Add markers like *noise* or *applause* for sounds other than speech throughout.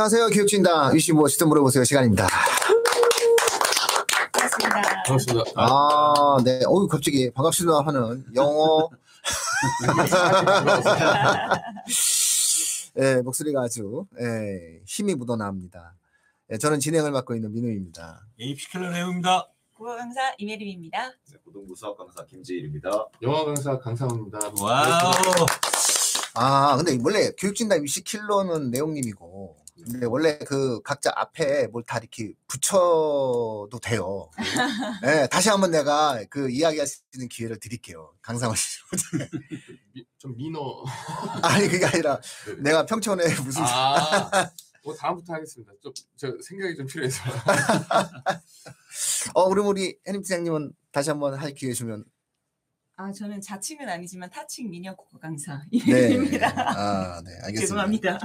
안녕하세요. 교육진다. 유시 무엇이든 물어보세요. 시간입니다. 반갑습니다. 반갑습니다. 아, 네. 어우, 갑자기 반갑습니다 하는 영어. *laughs* 예, 목소리가 아주, 예, 힘이 묻어납니다. 예, 저는 진행을 맡고 있는 민우입니다. 에이피클러 내용입니다. 국어 강사 이메림입니다. 네, 고등부 수학 강사 김재일입니다. 영화 강사 강상우입니다. 와우. 아, 근데 원래 교육진다 유시 킬러는 내용님이고, 근데 원래 그 각자 앞에 뭘 다 이렇게 붙여도 돼요. 예, *laughs* 다시 한번 내가 그 이야기할 수 있는 기회를 드릴게요. 강상원 씨. *laughs* 미- 좀 민어. *laughs* 아니, 그게 아니라 네. 내가 평촌에 무슨. 아, 뭐 다음부터 하겠습니다. 좀 저 생각이 좀 필요해서. 어, 그럼 우리 해림 팀장님은 다시 한번 할 기회 주면. 아 저는 자칭은 아니지만 타칭 미녀 국어 강사 네. 아, 네, 알겠습니다. 죄송합니다.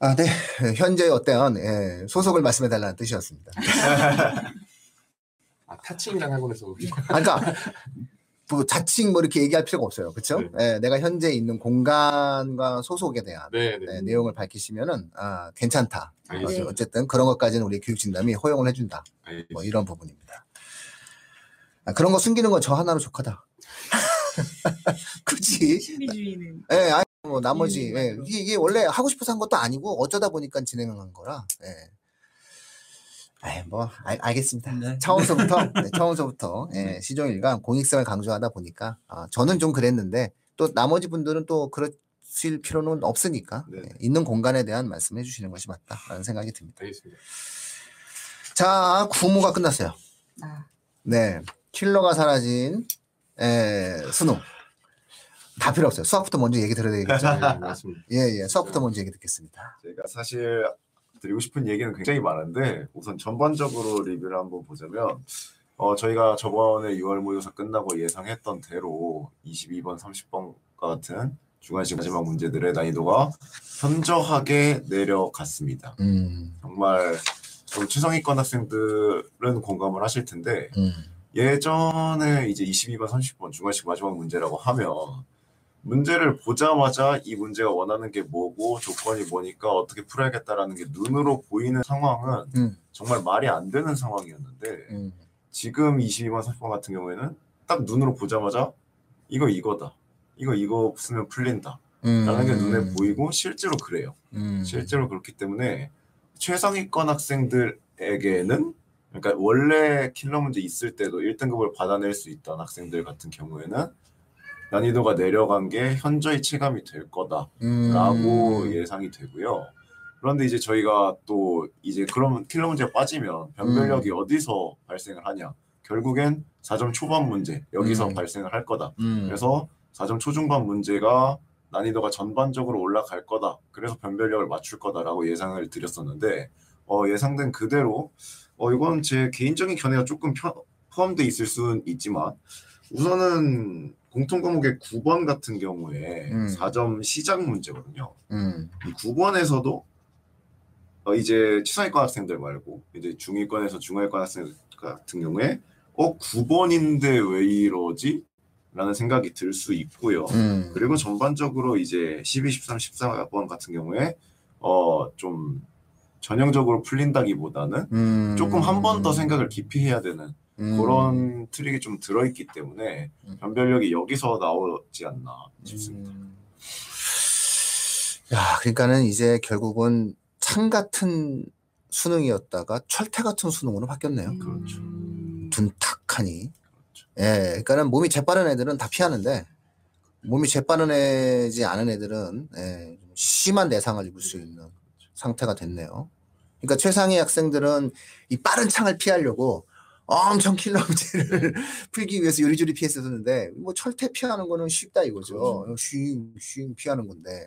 아, 네. *laughs* 현재 어때요? 예, 소속을 말씀해 달라는 뜻이었습니다. *laughs* 아, 타칭이란 학원에서 아, 그러니까 뭐 자칭 뭐 이렇게 얘기할 필요가 없어요. 그렇죠? 네. 예, 내가 현재 있는 공간과 소속에 대한 네, 네. 네, 내용을 밝히시면은 아, 괜찮다. 알겠습니다. 어, 어쨌든 그런 것까지는 우리 교육진담이 허용을 해준다. 알겠습니다. 뭐 이런 부분입니다. 아, 그런 거 숨기는 건 저 하나로 족하다. *laughs* 그지? 신비주의는 예, 아니 뭐 나머지 음, 예. 이게, 이게 원래 하고 싶어서 한 것도 아니고 어쩌다 보니까 진행한 거라. 예. 아, 뭐 알, 알겠습니다. 네. 처음서부터 *laughs* 네, 처음서부터 예, 시종일관 공익성을 강조하다 보니까 아, 저는 좀 그랬는데 또 나머지 분들은 또 그러실 필요는 없으니까 네. 예, 있는 공간에 대한 말씀해 주시는 것이 맞다라는 생각이 듭니다. 알겠습니다. 자, 구모가 끝났어요. 아, 네, 킬러가 사라진 에, 수능 다 필요 없어요. 수학부터 먼저 얘기 들어야 되겠죠. *laughs* 네, 맞습니다. 예, 예, 수학부터 먼저 얘기 듣겠습니다. 제가 사실 드리고 싶은 얘기는 굉장히 많은데 우선 전반적으로 리뷰를 한번 보자면 어, 저희가 저번에 6월 모의고사 끝나고 예상했던 대로 22번, 30번 같은 중간식 마지막 문제들의 난이도가 현저하게 내려갔습니다. 음, 정말 좀 추성이권 학생들은 공감을 하실 텐데 음, 예전에 이제 22번, 30번 중간식 마지막 문제라고 하면 문제를 보자마자 이 문제가 원하는 게 뭐고 조건이 뭐니까 어떻게 풀어야겠다라는 게 눈으로 보이는 상황은 음. 정말 말이 안 되는 상황이었는데 음, 지금 22번, 30번 같은 경우에는 딱 눈으로 보자마자 이거 이거다. 이거 이거 쓰면 풀린다. 음, 라는 게 눈에 보이고 실제로 그래요. 음, 실제로 그렇기 때문에 최상위권 학생들에게는 그러니까 원래 킬러 문제 있을 때도 1등급을 받아낼 수 있던 학생들 같은 경우에는 난이도가 내려간 게 현저히 체감이 될 거다라고 음, 예상이 되고요. 그런데 이제 저희가 또 이제 그러면 킬러 문제가 빠지면 변별력이 어디서 발생을 하냐? 결국엔 4점 초반 문제 여기서 음. 발생을 할 거다. 음, 그래서 4점 초중반 문제가 난이도가 전반적으로 올라갈 거다. 그래서 변별력을 맞출 거다라고 예상을 드렸었는데 어, 예상된 그대로 어, 이건 제 개인적인 견해가 조금 펴- 포함돼 있을 수는 있지만 우선은 공통 과목의 9번 같은 경우에 음. 4점 시작 문제거든요. 음, 이 9번에서도 어, 이제 치상위권 학생들 말고 이제 중위권에서 중하위권 학생 같은 경우에 어 9번인데 왜 이러지? 라는 생각이 들 수 있고요. 음, 그리고 전반적으로 이제 12, 13, 14번 같은 경우에 어 좀 전형적으로 풀린다기보다는 음, 조금 한 번 더 생각을 깊이 해야 되는 음, 그런 트릭이 좀 들어있기 때문에 음. 변별력이 여기서 나오지 않나 싶습니다. 음. 야, 그러니까는 이제 결국은 창 같은 수능이었다가 철퇴 같은 수능으로 바뀌었네요. 그렇죠. 음, 둔탁하니. 그렇죠. 예, 그러니까는 몸이 재빠른 애들은 다 피하는데 몸이 재빠른 애지 않은 애들은 예, 좀 심한 내상을 입을 수 있는 상태가 됐네요. 그러니까 최상위 학생들은 이 빠른 창을 피하려고 엄청 킬러 문제를 *laughs* 풀기 위해서 요리조리 피했었는데 뭐 철퇴 피하는 거는 쉽다 이거죠. 쉬, 쉬 피하는 건데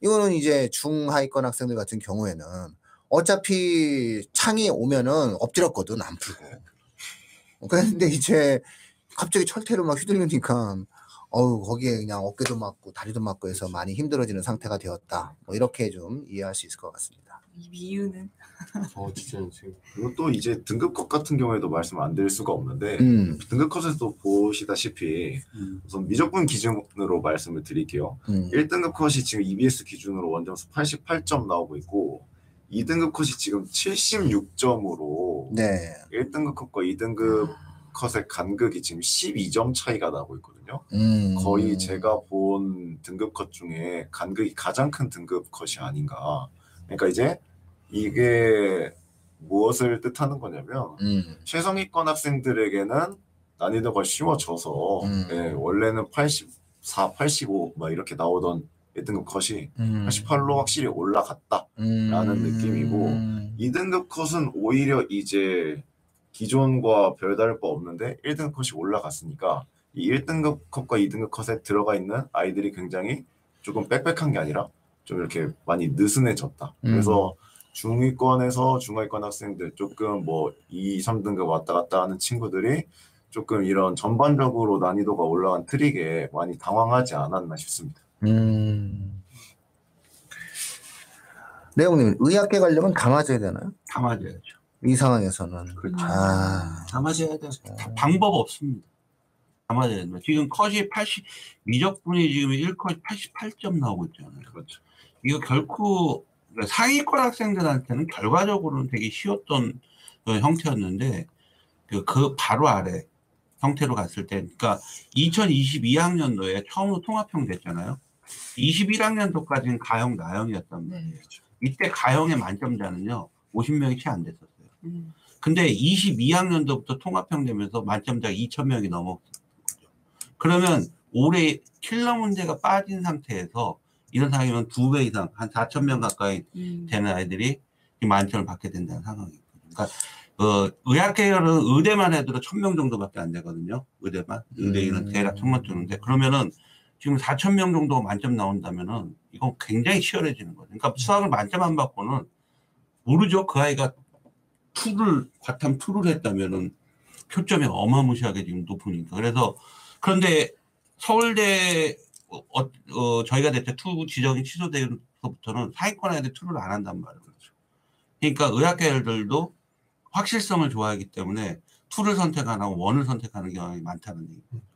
이거는 이제 중하위권 학생들 같은 경우에는 어차피 창이 오면은 엎드렸거든 안 풀고. *laughs* 그런데 이제 갑자기 철퇴로 막 휘둘리니까 어우 거기에 그냥 어깨도 맞고 다리도 맞고 해서 많이 힘들어지는 상태가 되었다. 뭐 이렇게 좀 이해할 수 있을 것 같습니다. 이 이유는 어 진짜 지금 그리고 또 이제 등급컷 같은 경우에도 말씀 안 드릴 수가 없는데 음, 등급컷에도 보시다시피 음. 우선 미적분 기준으로 말씀을 드릴게요. 음, 1등급 컷이 지금 EBS 기준으로 원점수 88점 나오고 있고 2등급 컷이 지금 76점으로 네, 1등급 컷과 2등급 컷의 간극이 지금 12점 차이가 나고 있거든요. 음, 거의 제가 본 등급 컷 중에 간극이 가장 큰 등급 컷이 아닌가. 그러니까 이제 이게 무엇을 뜻하는 거냐면 음, 최상위권 학생들에게는 난이도가 쉬워져서 음. 예, 원래는 84, 85 막 이렇게 나오던 1등급 컷이 음, 88로 확실히 올라갔다. 음, 라는 느낌이고, 음, 2등급 컷은 오히려 이제 기존과 별다를 바 없는데 1등급 컷이 올라갔으니까 이 1등급 컷과 2등급 컷에 들어가 있는 아이들이 굉장히 조금 빽빽한 게 아니라 좀 이렇게 많이 느슨해졌다. 음. 그래서 중위권에서 중하위권 학생들 조금 뭐 2, 3등급 왔다 갔다 하는 친구들이 조금 이런 전반적으로 난이도가 올라간 트릭에 많이 당황하지 않았나 싶습니다. 음. 내용님 의학계 가려면 다 맞아야 되나요? 다 맞아야죠. 이 상황에서는 그렇죠. 아, 다 맞아야 돼요. 다- 방법 없습니다. 다 맞아야 됩니다. 지금 컷이 80, 미적분이 지금 1컷 88점 나오고 있잖아요. 그렇죠. 이거 결코 상위권 학생들한테는 결과적으로는 되게 쉬웠던 어, 형태였는데 그, 그 바로 아래 형태로 갔을 때 그러니까 2022학년도에 처음으로 통합형 됐잖아요. 21학년도까지는 가형 나형이었단 말이에요. 네. 이때 가형의 만점자는요 50명이 채 안 됐었어요. 음. 근데 22학년도부터 통합형 되면서 만점자가 2,000명이 넘었거죠. 그러면 올해 킬러 문제가 빠진 상태에서 이런 상황이면 두 배 이상, 한 4,000명 가까이 음. 되는 아이들이 이 만점을 받게 된다는 상황이거든요. 그러니까 어, 의학계열은 의대만 해도 1,000명 정도밖에 안 되거든요. 의대만. 의대인은 음. 대략 1,000명 주는데 그러면은 지금 4,000명 정도 만점 나온다면은 이건 굉장히 치열해지는 거죠. 그러니까 수학을 만점 안 받고는 모르죠. 그 아이가 two를 과탐 two를 했다면은 표점이 어마무시하게 지금 높으니까. 그래서 그런데 서울대 어, 어, 저희가 대체 two 지정이 취소되고부터는 상위권 아이들 two를 안 한단 말이에요. 그러니까 의학계열들도 확실성을 좋아하기 때문에 투를 선택 안 하고 원을 선택하는 경향이 많다는 얘기입니다.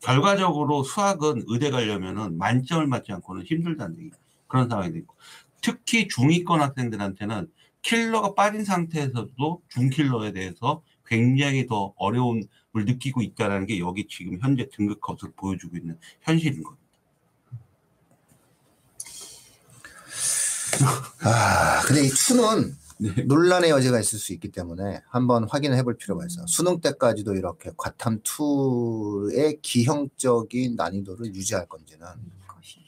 결과적으로 수학은 의대 가려면은 만점을 맞지 않고는 힘들다는 얘기 그런 상황이 되고 특히 중위권 학생들한테는 킬러가 빠진 상태에서도 중킬러에 대해서 굉장히 더 어려움을 느끼고 있다는 게 여기 지금 현재 등급 컷을 보여주고 있는 현실인 겁니다. 아, 근데 이 투는 네. 논란의 여지가 있을 수 있기 때문에 한번 확인을 해볼 필요가 있어요. 수능 때까지도 이렇게 과탐 2의 기형적인 난이도를 유지할 건지는.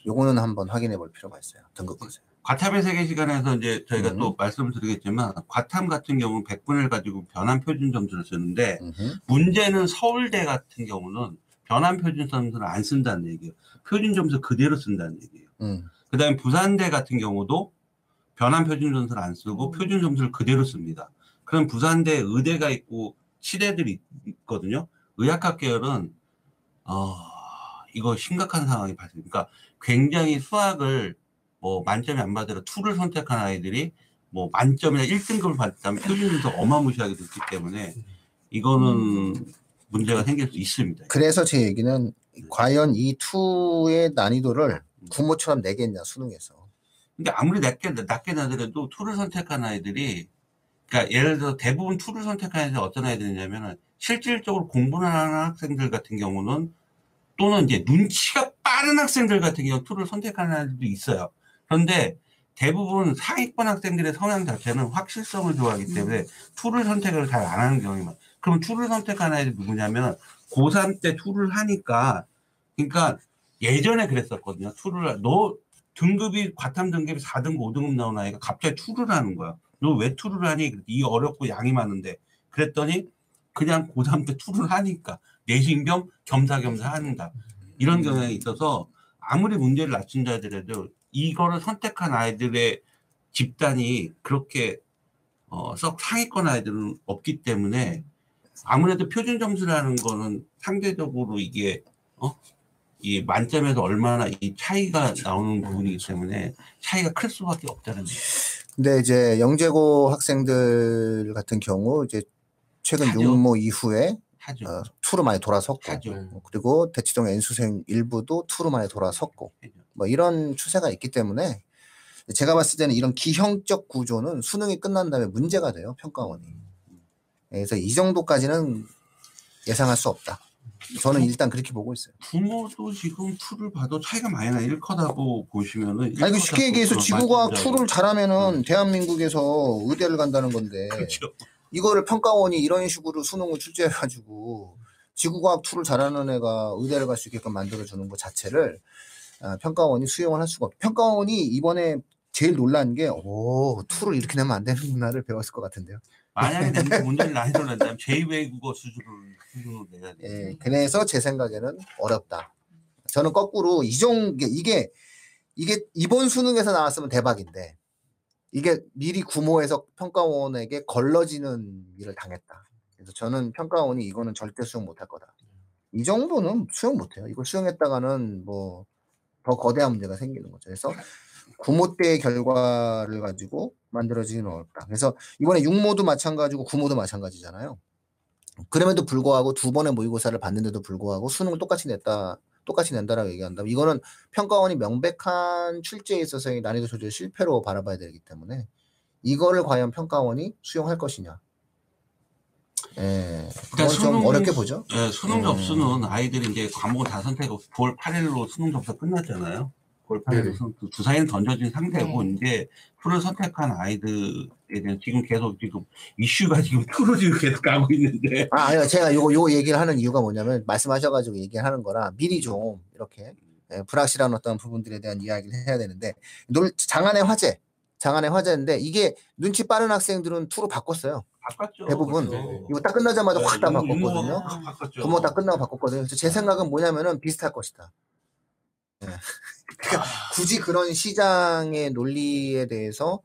요거는 한번 확인해 볼 필요가 있어요. 등급 컷에. 과탐의 세계 시간에서 이제 저희가 음. 또 말씀을 드리겠지만 과탐 같은 경우는 100분을 가지고 변환 표준 점수를 쓰는데 음흠. 문제는 서울대 같은 경우는 변환 표준 점수를 안 쓴다는 얘기예요. 표준 점수 그대로 쓴다는 얘기예요. 음. 그 다음에 부산대 같은 경우도 변환 표준 점수를 안 쓰고 음. 표준 점수를 그대로 씁니다. 그럼 부산대 의대가 있고 치대들이 있거든요. 의학학 계열은 어, 이거 심각한 상황이 발생. 그러니까 굉장히 수학을 뭐 만점이 안 받으러 투를 선택한 아이들이 뭐 만점이나 1등급을 받다면 표준 점수 어마무시하게 높기 때문에 이거는 문제가 생길 수 있습니다. 그래서 제 얘기는 과연 이 2의 난이도를 구모처럼 내겠냐 수능에서. 근데 아무리 낮게, 낮게 나더라도 투를 선택한 아이들이, 그러니까 예를 들어 대부분 투를 선택한 아이들이 어떤 아이들이냐면은 실질적으로 공부를 하는 학생들 같은 경우는 또는 이제 눈치가 빠른 학생들 같은 경우 투를 선택하는 아이들도 있어요. 그런데 대부분 상위권 학생들의 성향 자체는 확실성을 좋아하기 때문에 투를 선택을 잘 안 하는 경우가 많아요. 그럼 투를 선택한 아이들이 누구냐면 고3 때 투를 하니까 그러니까 예전에 그랬었거든요. 투를 너 등급이 과탐 등급이 4등급, 5등급 나온 아이가 갑자기 투를 하는 거야. 너 왜 투를 하니? 이 어렵고 양이 많은데. 그랬더니 그냥 고3 때 투를 하니까 내신 겸 겸사겸사 한다. 이런 경향이 있어서 아무리 문제를 낮춘다 하더라도 이거를 선택한 아이들의 집단이 그렇게 어, 썩 상위권 아이들은 없기 때문에 아무래도 표준 점수라는 거는 상대적으로 이게 어? 이 만점에서 얼마나 이 차이가 나오는 부분이기 때문에 차이가 클 수밖에 없다는 거예요. 근데 이제 영재고 학생들 같은 경우 이제 최근 하죠. 육모 이후에 하죠. 어, 투로 많이 돌아섰고 하죠. 네. 그리고 대치동 N수생 일부도 투로 많이 돌아섰고. 뭐 이런 추세가 있기 때문에 제가 봤을 때는 이런 기형적 구조는 수능이 끝난 다음에 문제가 돼요 평가원이. 그래서 이 정도까지는 예상할 수 없다. 저는 일단 그렇게 보고 있어요. 부모도 지금 two를 봐도 차이가 많이 나. 1컷하고 보시면은. 아니 그 쉽게 얘기해서 1컷하고 지구과학 만점자고. two를 잘하면은 대한민국에서 의대를 간다는 건데 그렇죠. 이거를 평가원이 이런 식으로 수능을 출제해가지고 지구과학 투를 잘하는 애가 의대를 갈 수 있게끔 만들어주는 것 자체를 아, 평가원이 수용을 할 수가 없. 평가원이 이번에 제일 놀란 게, 오, 투를 이렇게 내면 안 되는구나를 배웠을 것 같은데요. 만약에 이렇게 *laughs* 문제를 난이도로 낸다면 제2외 국어 수준을 수준으로 내야 돼. 예, 그래서 제 생각에는 어렵다. 저는 거꾸로 이종 이게 이게 이번 수능에서 나왔으면 대박인데 이게 미리 구모해서 평가원에게 걸러지는 일을 당했다. 그래서 저는 평가원이 이거는 절대 수용 못할 거다. 이 정도는 수용 못해요. 이걸 수용했다가는 뭐 더 거대한 문제가 생기는 거죠. 그래서 구모 때의 결과를 가지고 만들어지기는 어렵다. 그래서 이번에 육모도 마찬가지고 구모도 마찬가지잖아요. 그럼에도 불구하고 두 번의 모의고사를 봤는데도 불구하고 수능을 똑같이 냈다, 똑같이 낸다라고 얘기한다면 이거는 평가원이 명백한 출제에 있어서의 난이도 조절 실패로 바라봐야 되기 때문에 이거를 과연 평가원이 수용할 것이냐. 예, 그건 좀 수능- 어렵게 보죠. 예, 수능 음. 접수는 아이들이 이제 과목을 다 선택하고 9월 8일로 수능 접수 끝났잖아요. 9월 8일로 네네. 수능 주사위는 던져진 상태고 네. 이제 풀을 선택한 아이들에 대한 지금 계속 지금 이슈가 *laughs* 지금 풀로 지금 계속 가고 있는데 아, 아니요. 제가 요거, 요거 얘기를 하는 이유가 뭐냐면, 말씀하셔가지고 얘기를 하는 거라 미리 좀 이렇게 예, 불확실한 어떤 부분들에 대한 이야기를 해야 되는데, 놀, 장안의 화제, 장안의 화제인데, 이게 눈치 빠른 학생들은 투로 바꿨어요. 바꿨죠. 대부분. 그렇죠. 이거 딱 끝나자마자 네, 확 다 바꿨거든요. 부모 다 끝나고 바꿨거든요. 그래서 제 생각은 뭐냐면은 비슷할 것이다. 예. 그러니까 굳이 그런 시장의 논리에 대해서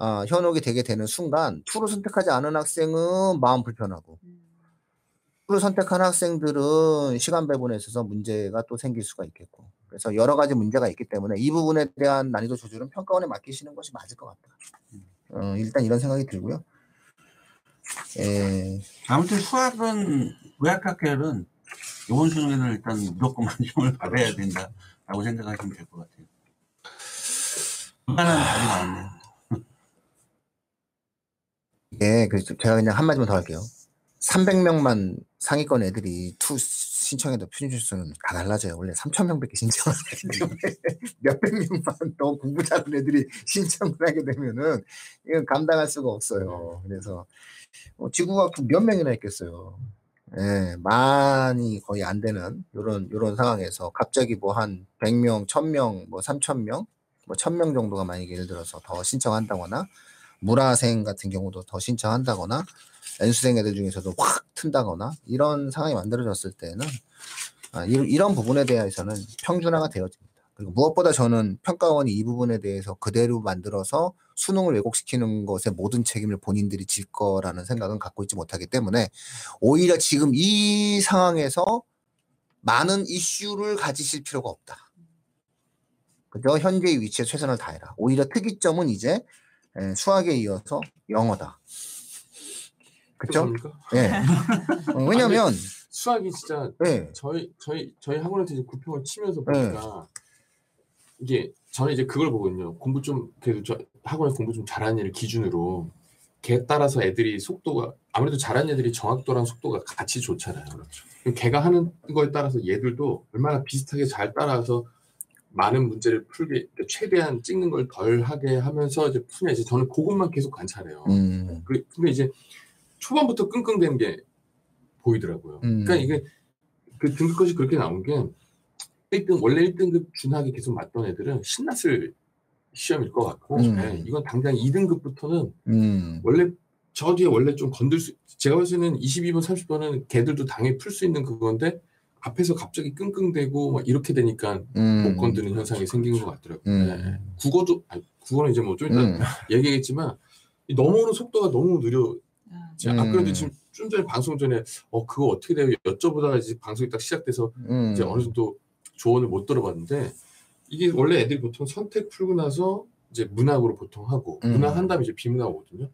아, 현혹이 되게 되는 순간, 투를 선택하지 않은 학생은 마음 불편하고, 투를 선택한 학생들은 시간 배분에 있어서 문제가 또 생길 수가 있겠고. 그래서 여러 가지 문제가 있기 때문에 이 부분에 대한 난이도 조절은 평가원에 맡기시는 것이 맞을 것 같다. 어, 일단 이런 생각이 들고요. 예, 아무튼 수학은 의학학계는 이번 수능에는 일단 무조건 *laughs* 만점을 받아야 된다 라고 생각하시면 될 것 같아요. 그만한 답이 나왔네요. 예, 그래서 제가 그냥 한마디만 더 할게요. 300명만 상위권 애들이 two 신청해도 표준 점수는 다 달라져요. 원래 3,000명밖에 신청을 하기 때문에 *laughs* 몇백 명만 더 공부 잘하는 애들이 *laughs* 신청을 하게 되면은 이건 감당할 수가 없어요. 그래서 어, 지구가 몇 명이나 있겠어요. 예, 많이 거의 안 되는 요런 요런 상황에서 갑자기 뭐 한 100명, 1000명, 뭐 3000명, 뭐 1000명 정도가 만약에 예를 들어서 더 신청한다거나 물화생 같은 경우도 더 신청한다거나 N수생 애들 중에서도 확 튼다거나 이런 상황이 만들어졌을 때는 아, 이, 이런 부분에 대해서는 평준화가 되어집니다. 그리고 무엇보다 저는 평가원이 이 부분에 대해서 그대로 만들어서 수능을 왜곡시키는 것에 모든 책임을 본인들이 질 거라는 생각은 갖고 있지 못하기 때문에 오히려 지금 이 상황에서 많은 이슈를 가지실 필요가 없다. 그죠? 현재의 위치에 최선을 다해라. 오히려 특이점은 이제 에, 수학에 이어서 영어다. 그쵸? 예. *laughs* 어, 왜냐면, 수학이 진짜 예. 저희 저희 저희 학원에서 이제 구평을 치면서 보니까 이게 저는 이제 그걸 보거든요. 공부 좀 그래도 저 학원에 공부 좀 잘하는 애를 기준으로 걔 따라서 애들이 속도가 아무래도 잘하는 애들이 정확도랑 속도가 같이 좋잖아요. 그렇죠. 걔가 하는 거에 따라서 얘들도 얼마나 비슷하게 잘 따라서 많은 문제를 풀게 최대한 찍는 걸 덜 하게 하면서 이제 푸냐 이제 저는 그것만 계속 관찰해요. 음, 그- 근데 이제 초반부터 끙끙대는 게 보이더라고요. 음. 그러니까 이게 그 등급컷이 그렇게 나온 게 1등 원래 1등급 준하게 계속 맞던 애들은 신났을 시험일 것 같고 음. 네, 이건 당장 2등급부터는 음, 원래 저 뒤에 원래 좀 건들 수 제가 봤을 때는 22번 30번은 걔들도 당연히 풀 수 있는 그건데 앞에서 갑자기 끙끙대고 막 이렇게 되니까 음, 못 건드는 현상이 생긴 것 같더라고요. 음. 네. 국어도 아니, 국어는 이제 뭐좀 이따 음, *laughs* 얘기하겠지만 이 넘어오는 속도가 너무 느려 아, 제가 아 그런데 음. 지금 좀 전에 방송 전에 어 그거 어떻게 돼요 여쭤보다가 이제 방송이 딱 시작돼서 음, 이제 어느 정도 조언을 못 들어봤는데 이게 원래 애들이 보통 선택 풀고 나서 이제 문학으로 보통 하고 음. 문학 한 다음에 이제 비문학 오거든요.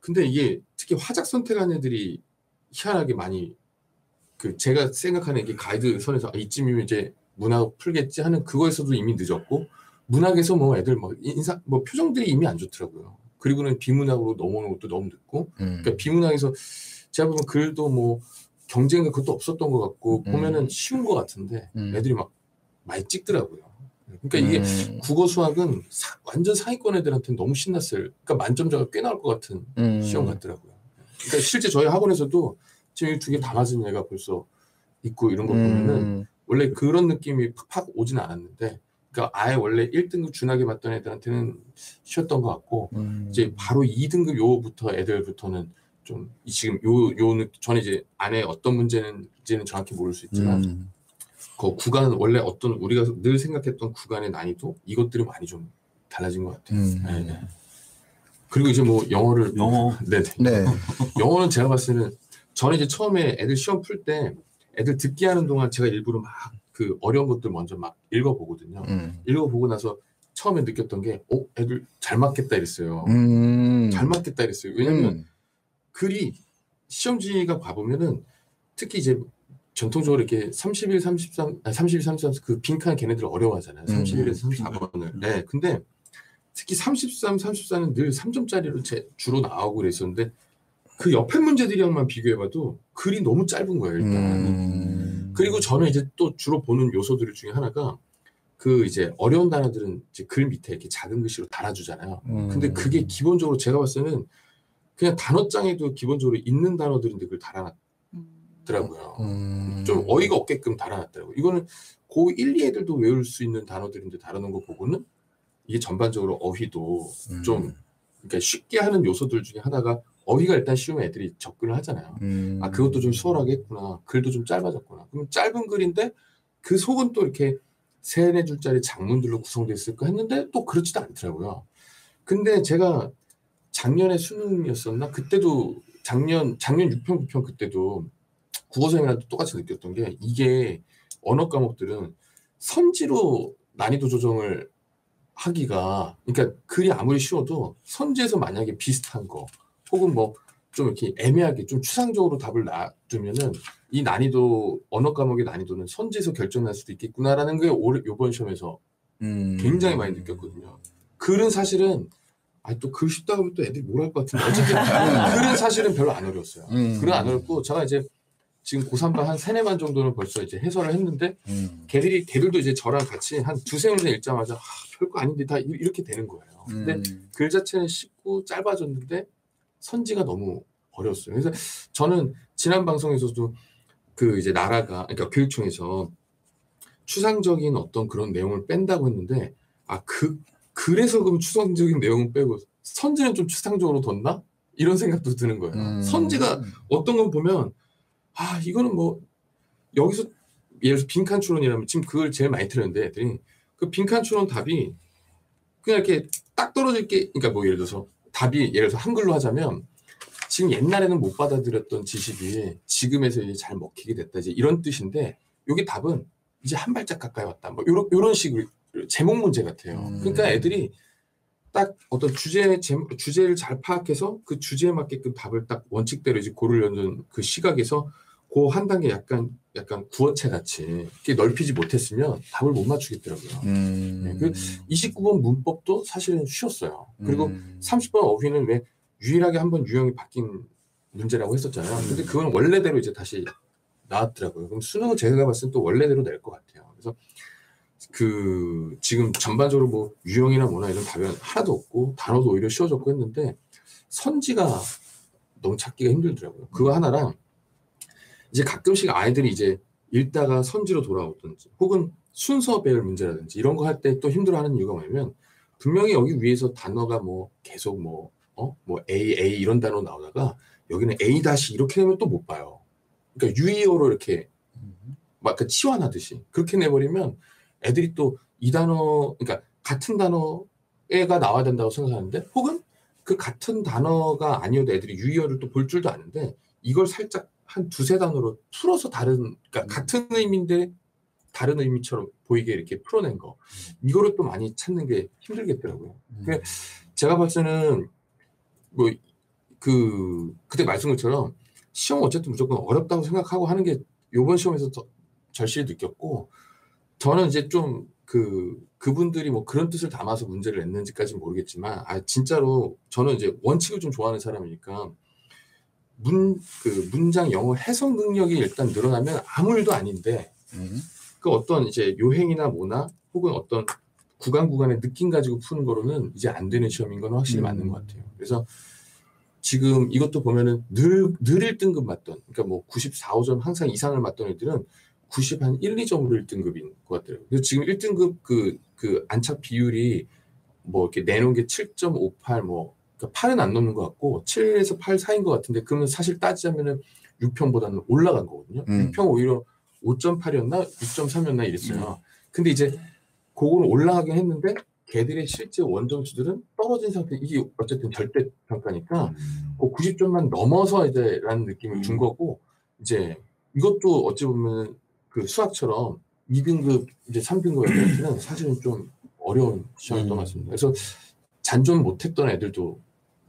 근데 이게 특히 화작 선택한 애들이 희한하게 많이 그 제가 생각하는 이게 가이드 선에서 아, 이쯤이면 이제 문학 풀겠지 하는 그거에서도 이미 늦었고 문학에서 뭐 애들 뭐 인사 뭐 표정들이 이미 안 좋더라고요. 그리고는 비문학으로 넘어오는 것도 너무 늦고 음. 그러니까 비문학에서 제가 보면 글도 뭐 경쟁가 그것도 없었던 것 같고 음. 보면은 쉬운 것 같은데 음. 애들이 막 많이 찍더라고요. 그러니까 이게 음. 국어 수학은 사- 완전 상위권 애들한테는 너무 신났어요. 그러니까 만점자가 꽤 나올 것 같은 음. 시험 같더라고요. 그러니까 실제 저희 학원에서도 지금 두 개 다 맞은 애가 벌써 있고 이런 거 보면은 음. 원래 그런 느낌이 팍팍 오진 않았는데 그러니까 아예 원래 1등급 준하게 맞던 애들한테는 쉬웠던 것 같고 음. 이제 바로 2등급 요부터 애들부터는 좀 이- 지금 요요 느 저는 이제 안에 어떤 문제는 이제는 정확히 모를 수 있지만 음. 그 구간 원래 어떤 우리가 늘 생각했던 구간의 난이도 이것들이 많이 좀 달라진 것 같아요. 음. 네, 네. 그리고 이제 뭐 영어를 영어. *laughs* 네, 네. 네. *laughs* 영어는 제가 봤을 때는 저는 이제 처음에 애들 시험 풀 때 애들 듣기 하는 동안 제가 일부러 막 그 어려운 것들 먼저 막 읽어보거든요. 음. 읽어보고 나서 처음에 느꼈던 게, 어, 애들 잘 맞겠다 이랬어요. 음. 잘 맞겠다 이랬어요. 왜냐면 음. 글이 시험지가 봐보면은 특히 이제 전통적으로 이렇게 31, 33, 아니 31, 33, 그 빈칸 걔네들 어려워하잖아요. 음, 31에서 34번을. 네. 근데 특히 33, 34는 늘 3점짜리로 제, 주로 나오고 그랬었는데 그 옆에 문제들이랑만 비교해봐도 글이 너무 짧은 거예요, 일단. 음. 그리고 저는 이제 또 주로 보는 요소들 중에 하나가 그 이제 어려운 단어들은 이제 글 밑에 이렇게 작은 글씨로 달아주잖아요. 음. 근데 그게 기본적으로 제가 봤을 때는 그냥 단어장에도 기본적으로 있는 단어들인데 그걸 달아놨 더라고요. 음. 좀 어이가 없게끔 달아놨더라고요. 이거는 고1, 2 애들도 외울 수 있는 단어들인데 다루는 거 보고는 이게 전반적으로 어휘도 음. 좀 그러니까 쉽게 하는 요소들 중에 하나가 어휘가 일단 쉬우면 애들이 접근을 하잖아요. 음. 아 그것도 좀 수월하게 했구나. 글도 좀 짧아졌구나. 그럼 짧은 글인데 그 속은 또 이렇게 세네 줄짜리 장문들로 구성되어 있을까 했는데 또 그렇지도 않더라고요. 근데 제가 작년에 수능이었었나? 그때도 작년 작년 6편 9편 그때도 국어사이랑 똑같이 느꼈던 게 이게 언어 과목들은 선지로 난이도 조정을 하기가 그러니까 글이 아무리 쉬워도 선지에서 만약에 비슷한 거 혹은 뭐 좀 이렇게 애매하게 좀 추상적으로 답을 놔두면은 이 난이도 언어 과목의 난이도는 선지에서 결정날 수도 있겠구나라는 게 올해 요번 시험에서 음. 굉장히 많이 느꼈거든요. 글은 사실은 아니 또글 쉽다 하면 또 애들이 뭘 할 것 같은데 어쨌든 *laughs* 글은 사실은 별로 안 어려웠어요. 음. 글은 안 어렵고 제가 이제 지금 고3반 한 세네 반 정도는 벌써 이제 해설을 했는데 음. 걔들이 걔들도 이제 저랑 같이 한 두세 문제 읽자마자 아, 별거 아닌데 다 이- 이렇게 되는 거예요. 근데 음. 글 자체는 쉽고 짧아졌는데 선지가 너무 어려웠어요. 그래서 저는 지난 방송에서도 그 이제 나라가 그러니까 교육청에서 추상적인 어떤 그런 내용을 뺀다고 했는데 아그 그래서 그럼 추상적인 내용은 빼고 선지는 좀 추상적으로 뒀나 이런 생각도 드는 거예요. 음. 선지가 어떤 건 보면 아 이거는 뭐 여기서 예를 들어서 빈칸 추론이라면 지금 그걸 제일 많이 틀었는데 애들이 그 빈칸 추론 답이 그냥 이렇게 딱 떨어질 게 그러니까 뭐 예를 들어서 답이 예를 들어서 한글로 하자면 지금 옛날에는 못 받아들였던 지식이 지금에서 이제 잘 먹히게 됐다 이제 이런 뜻인데 여기 답은 이제 한 발짝 가까이 왔다 뭐 요런 요런 식으로 제목 문제 같아요. 음. 그러니까 애들이 딱 어떤 주제 제, 주제를 잘 파악해서 그 주제에 맞게끔 답을 딱 원칙대로 이제 고르려는 그 시각에서 그 한 단계 약간 약간 구어체 같이 이렇게 넓히지 못했으면 답을 못 맞추겠더라고요. 음. 네, 그 29번 문법도 사실은 쉬웠어요. 그리고 음. 30번 어휘는 왜 유일하게 한 번 유형이 바뀐 문제라고 했었잖아요. 근데 그건 원래대로 이제 다시 나왔더라고요. 그럼 수능은 제가 봤을 때 또 원래대로 낼 것 같아요. 그래서 그 지금 전반적으로 뭐 유형이나 뭐나 이런 답변 하나도 없고 단어도 오히려 쉬워졌고 했는데 선지가 너무 찾기가 힘들더라고요. 그거 하나랑 이제 가끔씩 아이들이 이제 읽다가 선지로 돌아오든지 혹은 순서 배열 문제라든지 이런 거 할 때 또 힘들어하는 이유가 뭐냐면 분명히 여기 위에서 단어가 뭐 계속 뭐 어? 뭐 A, A 이런 단어 나오다가 여기는 A 다시 이렇게 되면 또 못 봐요. 그러니까 유의어로 이렇게 막 그 치환하듯이 그렇게 내버리면 애들이 또 이 단어 그러니까 같은 단어가 나와야 된다고 생각하는데 혹은 그 같은 단어가 아니어도 애들이 유의어를 또 볼 줄도 아는데 이걸 살짝 한 두세 단어로 풀어서 다른 그러니까 같은 의미인데 다른 의미처럼 보이게 이렇게 풀어낸 거 이거를 또 많이 찾는 게 힘들겠더라고요. 음. 그래, 제가 봤을 때는 뭐 그 그때 말씀한 것처럼 시험 어쨌든 무조건 어렵다고 생각하고 하는 게 요번 시험에서 더 절실히 느꼈고 저는 이제 좀 그 그분들이 뭐 그런 뜻을 담아서 문제를 냈는지까지는 모르겠지만 아 진짜로 저는 이제 원칙을 좀 좋아하는 사람이니까 문 그 문장 영어 해석 능력이 일단 늘어나면 아무 일도 아닌데 음. 그 어떤 이제 요행이나 뭐나 혹은 어떤 구간 구간의 느낌 가지고 푸는 거로는 이제 안 되는 시험인 건 확실히 음. 맞는 것 같아요. 그래서 지금 이것도 보면은 늘, 늘 1등급 맞던, 그러니까 뭐 94, 5점 항상 이상을 맞던 애들은 90 한 1, 2점으로 1등급인 것 같아요. 그래서 지금 1등급 그, 그 안착 비율이 뭐 이렇게 내놓은 게 7.58, 뭐, 그러니까 8은 안 넘는 것 같고, 7에서 8 사이인 것 같은데, 그러면 사실 따지자면은 6평보다는 올라간 거거든요. 음. 6평 오히려 5.8이었나? 6.3이었나 이랬어요. 근데 이제 그거는 올라가긴 했는데, 걔들의 실제 원점수들은 떨어진 상태, 이게 어쨌든 절대 평가니까, 음. 그 90점만 넘어서 이제 라는 느낌을 준 음. 거고, 이제 이것도 어찌 보면 그 수학처럼 2등급, 이제 3등급 애들한테는 사실은 좀 어려운 시험을 음. 떠났습니다. 그래서 잔존 못했던 애들도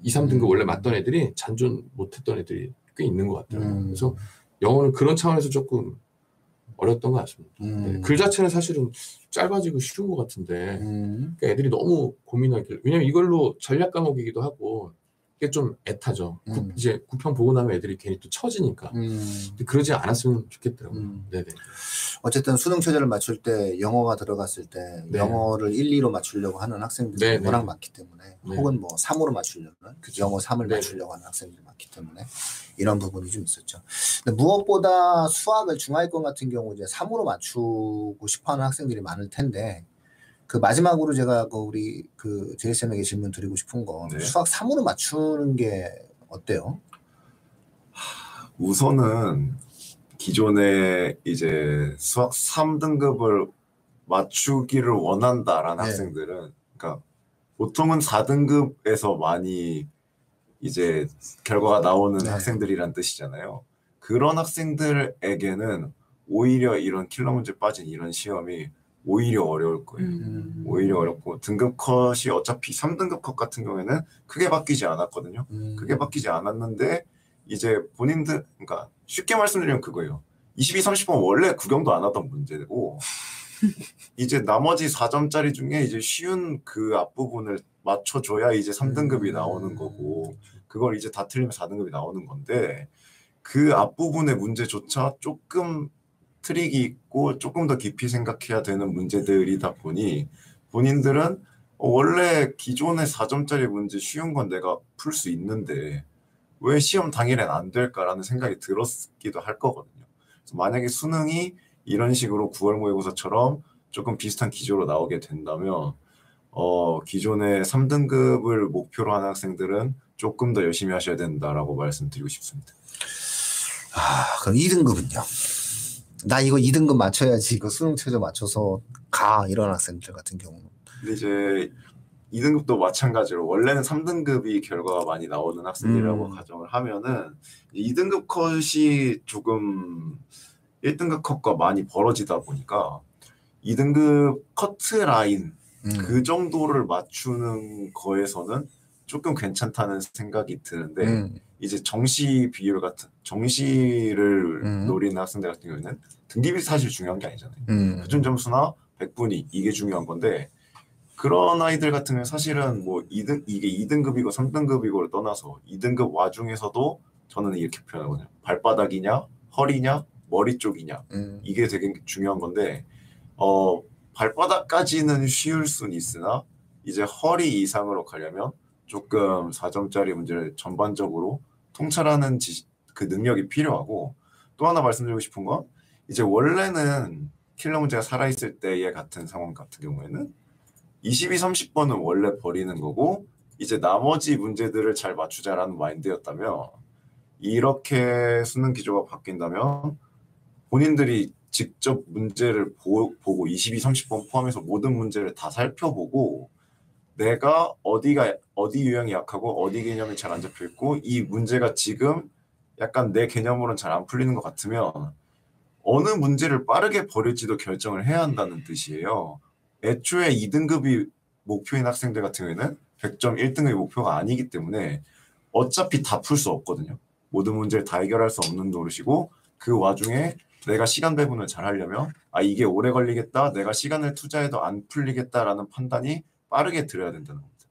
2, 3등급 음. 원래 맞던 애들이 잔존 못했던 애들이 꽤 있는 것 같아요. 음. 그래서 영어는 그런 차원에서 조금 어렸던 것 같습니다. 네, 음. 글 자체는 사실은 짧아지고 쉬운 것 같은데, 음. 그러니까 애들이 너무 고민하길. 왜냐면 이걸로 전략 과목이기도 하고 이게 좀 애타죠. 구- 음. 이제 구평 보고 나면 애들이 괜히 또 처지니까. 음. 그러지 않았으면 좋겠더라고요. 음. 네네. 어쨌든 수능 최저를 맞출 때 영어가 들어갔을 때 네. 영어를 1, 2로 맞추려고 하는 학생들이 네, 네. 워낙 많기 때문에 네. 혹은 뭐 3으로 맞추려는 그쵸. 영어 3을 네. 맞추려고 하는 학생들이 많기 때문에 이런 부분이 좀 있었죠. 근데 무엇보다 수학을 중하위권 같은 경우 이제 3으로 맞추고 싶어하는 학생들이 많을 텐데 그 마지막으로 제가 그 우리 그 제이 쌤에게 질문 드리고 싶은 건 네. 수학 3으로 맞추는 게 어때요? 우선은 기존에 이제 수학 3등급을 맞추기를 원한다라는 네. 학생들은 그러니까 보통은 4등급에서 많이 이제 결과가 나오는 네. 학생들이란 뜻이잖아요. 그런 학생들에게는 오히려 이런 킬러 문제 빠진 이런 시험이 오히려 어려울 거예요. 음. 오히려 어렵고 등급 컷이 어차피 3등급 컷 같은 경우에는 크게 바뀌지 않았거든요. 음. 크게 바뀌지 않았는데 이제 본인들 그러니까 쉽게 말씀드리면 그거예요. 22, 30번 원래 구경도 안 하던 문제고 *laughs* 이제 나머지 4점짜리 중에 이제 쉬운 그 앞부분을 맞춰줘야 이제 3등급이 음. 나오는 거고 그걸 이제 다 틀리면 4등급이 나오는 건데 그 앞부분의 문제조차 조금 트릭이 있고 조금 더 깊이 생각해야 되는 문제들이다 보니 본인들은 어, 원래 기존의 4점짜리 문제 쉬운 건 내가 풀 수 있는데 왜 시험 당일엔 안 될까라는 생각이 들었기도 할 거거든요. 만약에 수능이 이런 식으로 9월 모의고사처럼 조금 비슷한 기조로 나오게 된다면 어, 기존의 3등급을 목표로 하는 학생들은 조금 더 열심히 하셔야 된다라고 말씀드리고 싶습니다. 아, 그럼 2등급은요? 나 이거 2등급 맞춰야지 이거 수능 최저 맞춰서 가 이런 학생들 같은 경우는 근데 이제 2등급도 마찬가지로 원래는 3등급이 결과가 많이 나오는 학생들이라고 음. 가정을 하면은 2등급 컷이 조금 1등급 컷과 많이 벌어지다 보니까 2등급 커트 라인 음. 그 정도를 맞추는 거에서는 조금 괜찮다는 생각이 드는데 음. 이제 정시 비율 같은 정시를 음. 노리는 학생들 같은 경우에는 등급이 사실 중요한 게 아니잖아요. 음. 표준 점수나 100분위 이게 중요한 건데 그런 아이들 같은 경우는 사실은 뭐 2등 이게 2등급이고 3등급이고를 떠나서 2등급 와중에서도 저는 이렇게 표현하거든요. 발바닥이냐, 허리냐, 머리 쪽이냐 음. 이게 되게 중요한 건데 어 발바닥까지는 쉬울 순 있으나 이제 허리 이상으로 가려면 조금 4점짜리 문제를 전반적으로 통찰하는 지, 그 능력이 필요하고 또 하나 말씀드리고 싶은 건 이제 원래는 킬러 문제가 살아있을 때의 같은 상황 같은 경우에는 22, 30번은 원래 버리는 거고 이제 나머지 문제들을 잘 맞추자라는 마인드였다면 이렇게 수능 기조가 바뀐다면 본인들이 직접 문제를 보, 보고 22, 30번 포함해서 모든 문제를 다 살펴보고 내가 어디가 어디 유형이 약하고 어디 개념이 잘 안 잡혀 있고 이 문제가 지금 약간 내 개념으로는 잘 안 풀리는 것 같으면 어느 문제를 빠르게 버릴지도 결정을 해야 한다는 뜻이에요. 애초에 2등급이 목표인 학생들 같은 경우에는 100점 1등급이 목표가 아니기 때문에 어차피 다 풀 수 없거든요. 모든 문제를 다 해결할 수 없는 노릇이고 그 와중에 내가 시간 배분을 잘 하려면 아 이게 오래 걸리겠다 내가 시간을 투자해도 안 풀리겠다라는 판단이 빠르게 들어야 된다는 겁니다.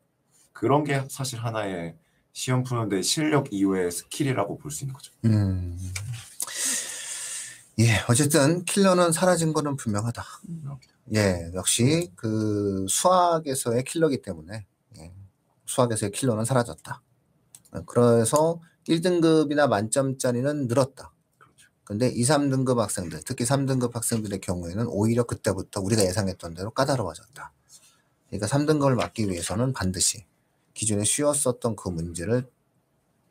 그런 게 사실 하나의 시험 푸는데 실력 이외의 skill이라고 볼 수 있는 거죠. 음. 예, 어쨌든 킬러는 사라진 거는 분명하다. 예, 역시 그 수학에서의 킬러기 때문에 예, 수학에서의 킬러는 사라졌다. 어, 그래서 1등급이나 만점짜리는 늘었다. 그렇죠. 근데 2, 3등급 학생들, 특히 3등급 학생들의 경우에는 오히려 그때부터 우리가 예상했던 대로 까다로워졌다. 그러니까 3등급을 맞기 위해서는 반드시 기존에 쉬웠었던 그 문제를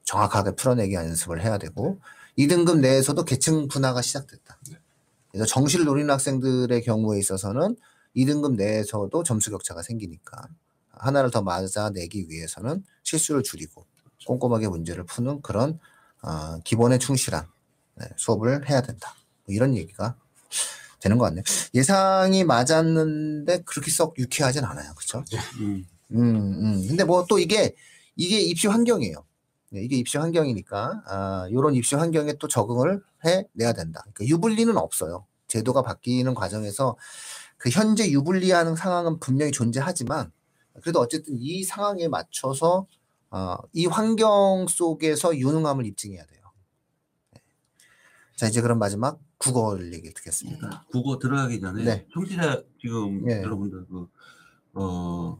정확하게 풀어내기 연습을 해야 되고 2등급 내에서도 계층 분화가 시작됐다. 네. 그래서 정시를 노리는 학생들의 경우에 있어서는 2등급 내에서도 점수 격차가 생기니까 하나를 더 맞아내기 위해서는 실수를 줄이고 꼼꼼하게 문제를 푸는 그런 어, 기본에 충실한 네, 수업을 해야 된다. 뭐 이런 얘기가 되는 것 같네요. 예상이 맞았는데 그렇게 썩 유쾌하진 않아요. 그렇죠? 음. 음, 음. 근데 뭐 또 이게 이게 입시 환경이에요. 네, 이게 입시 환경이니까 아, 요런 입시 환경에 또 적응을 해 내야 된다. 그러니까 유불리는 없어요. 제도가 바뀌는 과정에서 그 현재 유불리하는 상황은 분명히 존재하지만 그래도 어쨌든 이 상황에 맞춰서 어, 이 환경 속에서 유능함을 입증해야 돼요. 네. 자 이제 그럼 마지막 국어 얘기 듣겠습니다. 국어 들어가기 전에 네. 청취자 지금 예. 여러분들 그, 어,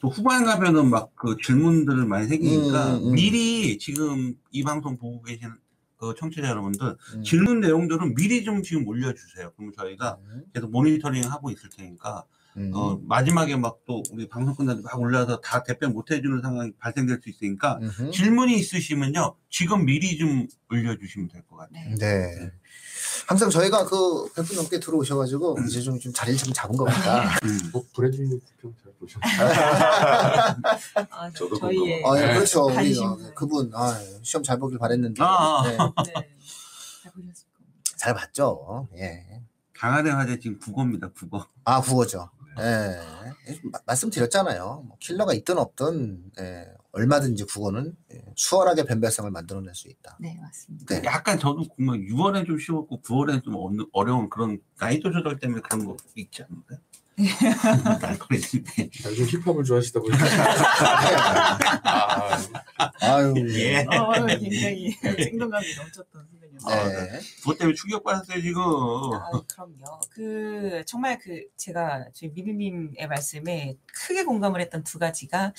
또 후반 가면은 막 그 질문들을 많이 생기니까 음, 음, 음. 미리 지금 이 방송 보고 계신 그 청취자 여러분들 음. 질문 내용들은 미리 좀 지금 올려주세요. 그러면 저희가 음, 계속 모니터링 하고 있을 테니까 음. 어, 마지막에 막 또 우리 방송 끝나서 막 올라서 다 답변 못 해주는 상황이 발생될 수 있으니까 음흠. 질문이 있으시면요 지금 미리 좀 올려주시면 될 것 같아요. 네. 네. 항상 저희가 그 100분 넘게 들어오셔가지고 이제 좀, 좀 자리를 좀 잡은 것 같다. 음. 뭐 브래들리 쿠평 잘 보셨나요? *laughs* 아, 저도 저희의 아, 예, 네. 그렇죠. 우리. 어, 그분 아, 시험 잘 보길 바랬는데 아, 아. 네, 네. 잘 보셨을 겁니다. 잘 봤죠. 예. 강화대 화제 지금 국어입니다. 국어. 아 국어죠. 예. 마- 말씀드렸잖아요. 뭐 킬러가 있든 없든 예, 얼마든지 국어는 예, 수월하게 변별성을 만들어낼 수 있다. 네, 맞습니다. 네. 약간 저도 보면 6월에 좀 쉬웠고 9월에 좀 어려운 그런 나이도 조절 때문에 그런 거 있지 않나요? 알고리즘 때. 요즘 힙합을 좋아하시다 보니까 아, 아유. *laughs* 예. 어, 굉장히 생동감이 넘쳤던 순간이었어요. 네. 그것 때문에 충격받았어요, 지금. 아, 그럼요. 그 정말 그 제가 저희 미리님의 말씀에 크게 공감을 했던 두 가지가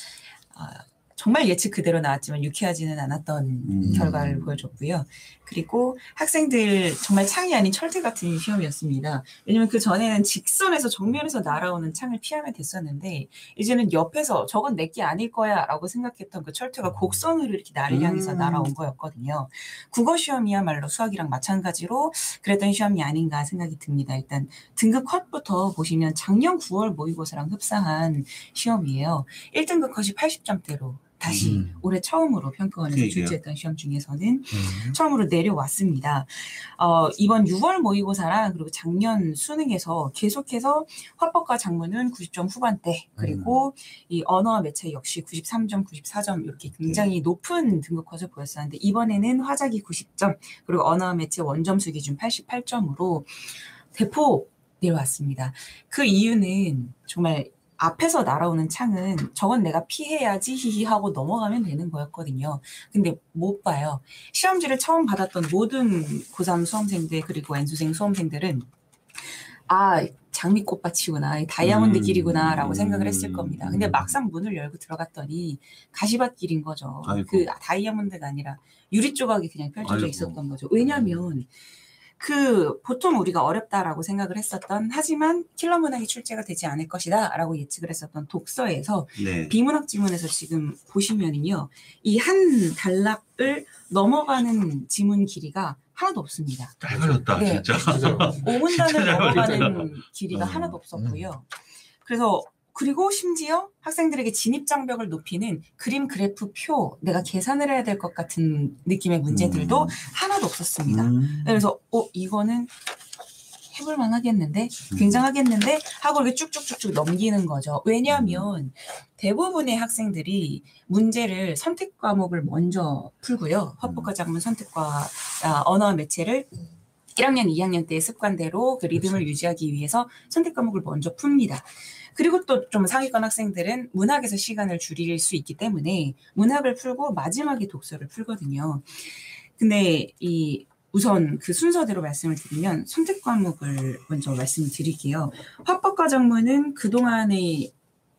아, 정말 예측 그대로 나왔지만 유쾌하지는 않았던 음. 결과를 보여줬고요. 그리고 학생들 정말 창이 아닌 철퇴 같은 시험이었습니다. 왜냐면 그 전에는 직선에서 정면에서 날아오는 창을 피하면 됐었는데 이제는 옆에서 저건 내게 아닐 거야라고 생각했던 그 철퇴가 곡선으로 이렇게 나를 향해서 음. 날아온 거였거든요. 국어 시험이야말로 수학이랑 마찬가지로 그랬던 시험이 아닌가 생각이 듭니다. 일단 등급 컷부터 보시면 작년 9월 모의고사랑 흡사한 시험이에요. 1등급 컷이 80점대로 다시 음. 올해 처음으로 평가원에서 그러게요. 출제했던 시험 중에서는 음. 처음으로 내려왔습니다. 어, 이번 6월 모의고사랑 그리고 작년 수능에서 계속해서 화법과 작문은 90점 후반대 그리고 이 언어와 매체 역시 93점, 94점 이렇게 굉장히 높은 등급 컷을 보였었는데 이번에는 화작이 90점 그리고 언어와 매체 원점수 기준 88점으로 대폭 내려왔습니다. 그 이유는 정말 앞에서 날아오는 창은 저건 내가 피해야지 히히 하고 넘어가면 되는 거였거든요. 근데 못 봐요. 시험지를 처음 받았던 모든 고3 수험생들 그리고 N수생 수험생들은 아 장미꽃밭이구나 이 다이아몬드 음. 길이구나라고 생각을 했을 겁니다. 근데 막상 문을 열고 들어갔더니 가시밭 길인 거죠. 아이고. 그 다이아몬드가 아니라 유리 조각이 그냥 펼쳐져 아이고. 있었던 거죠. 왜냐하면 그 보통 우리가 어렵다라고 생각을 했었던 하지만 킬러 문학이 출제가 되지 않을 것이다라고 예측을 했었던 독서에서 네. 비문학 지문에서 지금 보시면은요 이 한 단락을 넘어가는 지문 길이가 하나도 없습니다. 잘 걸렸다, 네. 진짜. *laughs* 진짜 오문단을 잘 넘어가는 길이가 음. 하나도 없었고요. 그래서 그리고 심지어 학생들에게 진입 장벽을 높이는 그림 그래프 표 내가 계산을 해야 될 것 같은 느낌의 문제들도 음. 하나도 없었습니다. 음. 그래서 어 이거는 해볼 만 하겠는데 음. 굉장하겠는데 하고 이렇게 쭉쭉쭉쭉 넘기는 거죠. 왜냐하면 대부분의 학생들이 문제를 선택 과목을 먼저 풀고요. 화법과 작문 선택과 아, 언어 매체를 1학년, 2학년 때의 습관대로 그 리듬을 유지하기 위해서 선택 과목을 먼저 풉니다. 그리고 또 좀 상위권 학생들은 문학에서 시간을 줄일 수 있기 때문에 문학을 풀고 마지막에 독서를 풀거든요. 근데 이 우선 그 순서대로 말씀을 드리면 선택 과목을 먼저 말씀을 드릴게요. 화법과 작문은 그동안의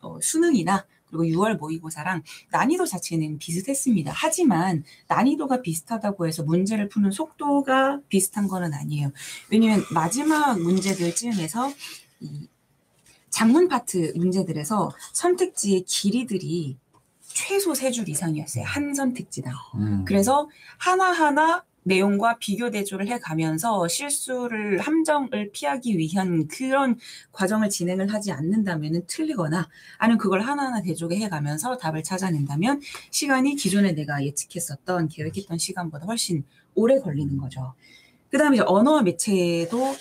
어, 수능이나 그리고 6월 모의고사랑 난이도 자체는 비슷했습니다. 하지만 난이도가 비슷하다고 해서 문제를 푸는 속도가 비슷한 거는 아니에요. 왜냐면 마지막 문제들쯤에서 이 작문 파트 문제들에서 선택지의 길이들이 최소 세 줄 이상이었어요. 한 선택지당. 음. 그래서 하나하나 내용과 비교 대조를 해 가면서 실수를 함정을 피하기 위한 그런 과정을 진행을 하지 않는다면 틀리거나 아니면 그걸 하나하나 대조해 해가면서 답을 찾아낸다면 시간이 기존에 내가 예측했었던 계획했던 시간보다 훨씬 오래 걸리는 거죠. 그 다음에 이제 언어 매체도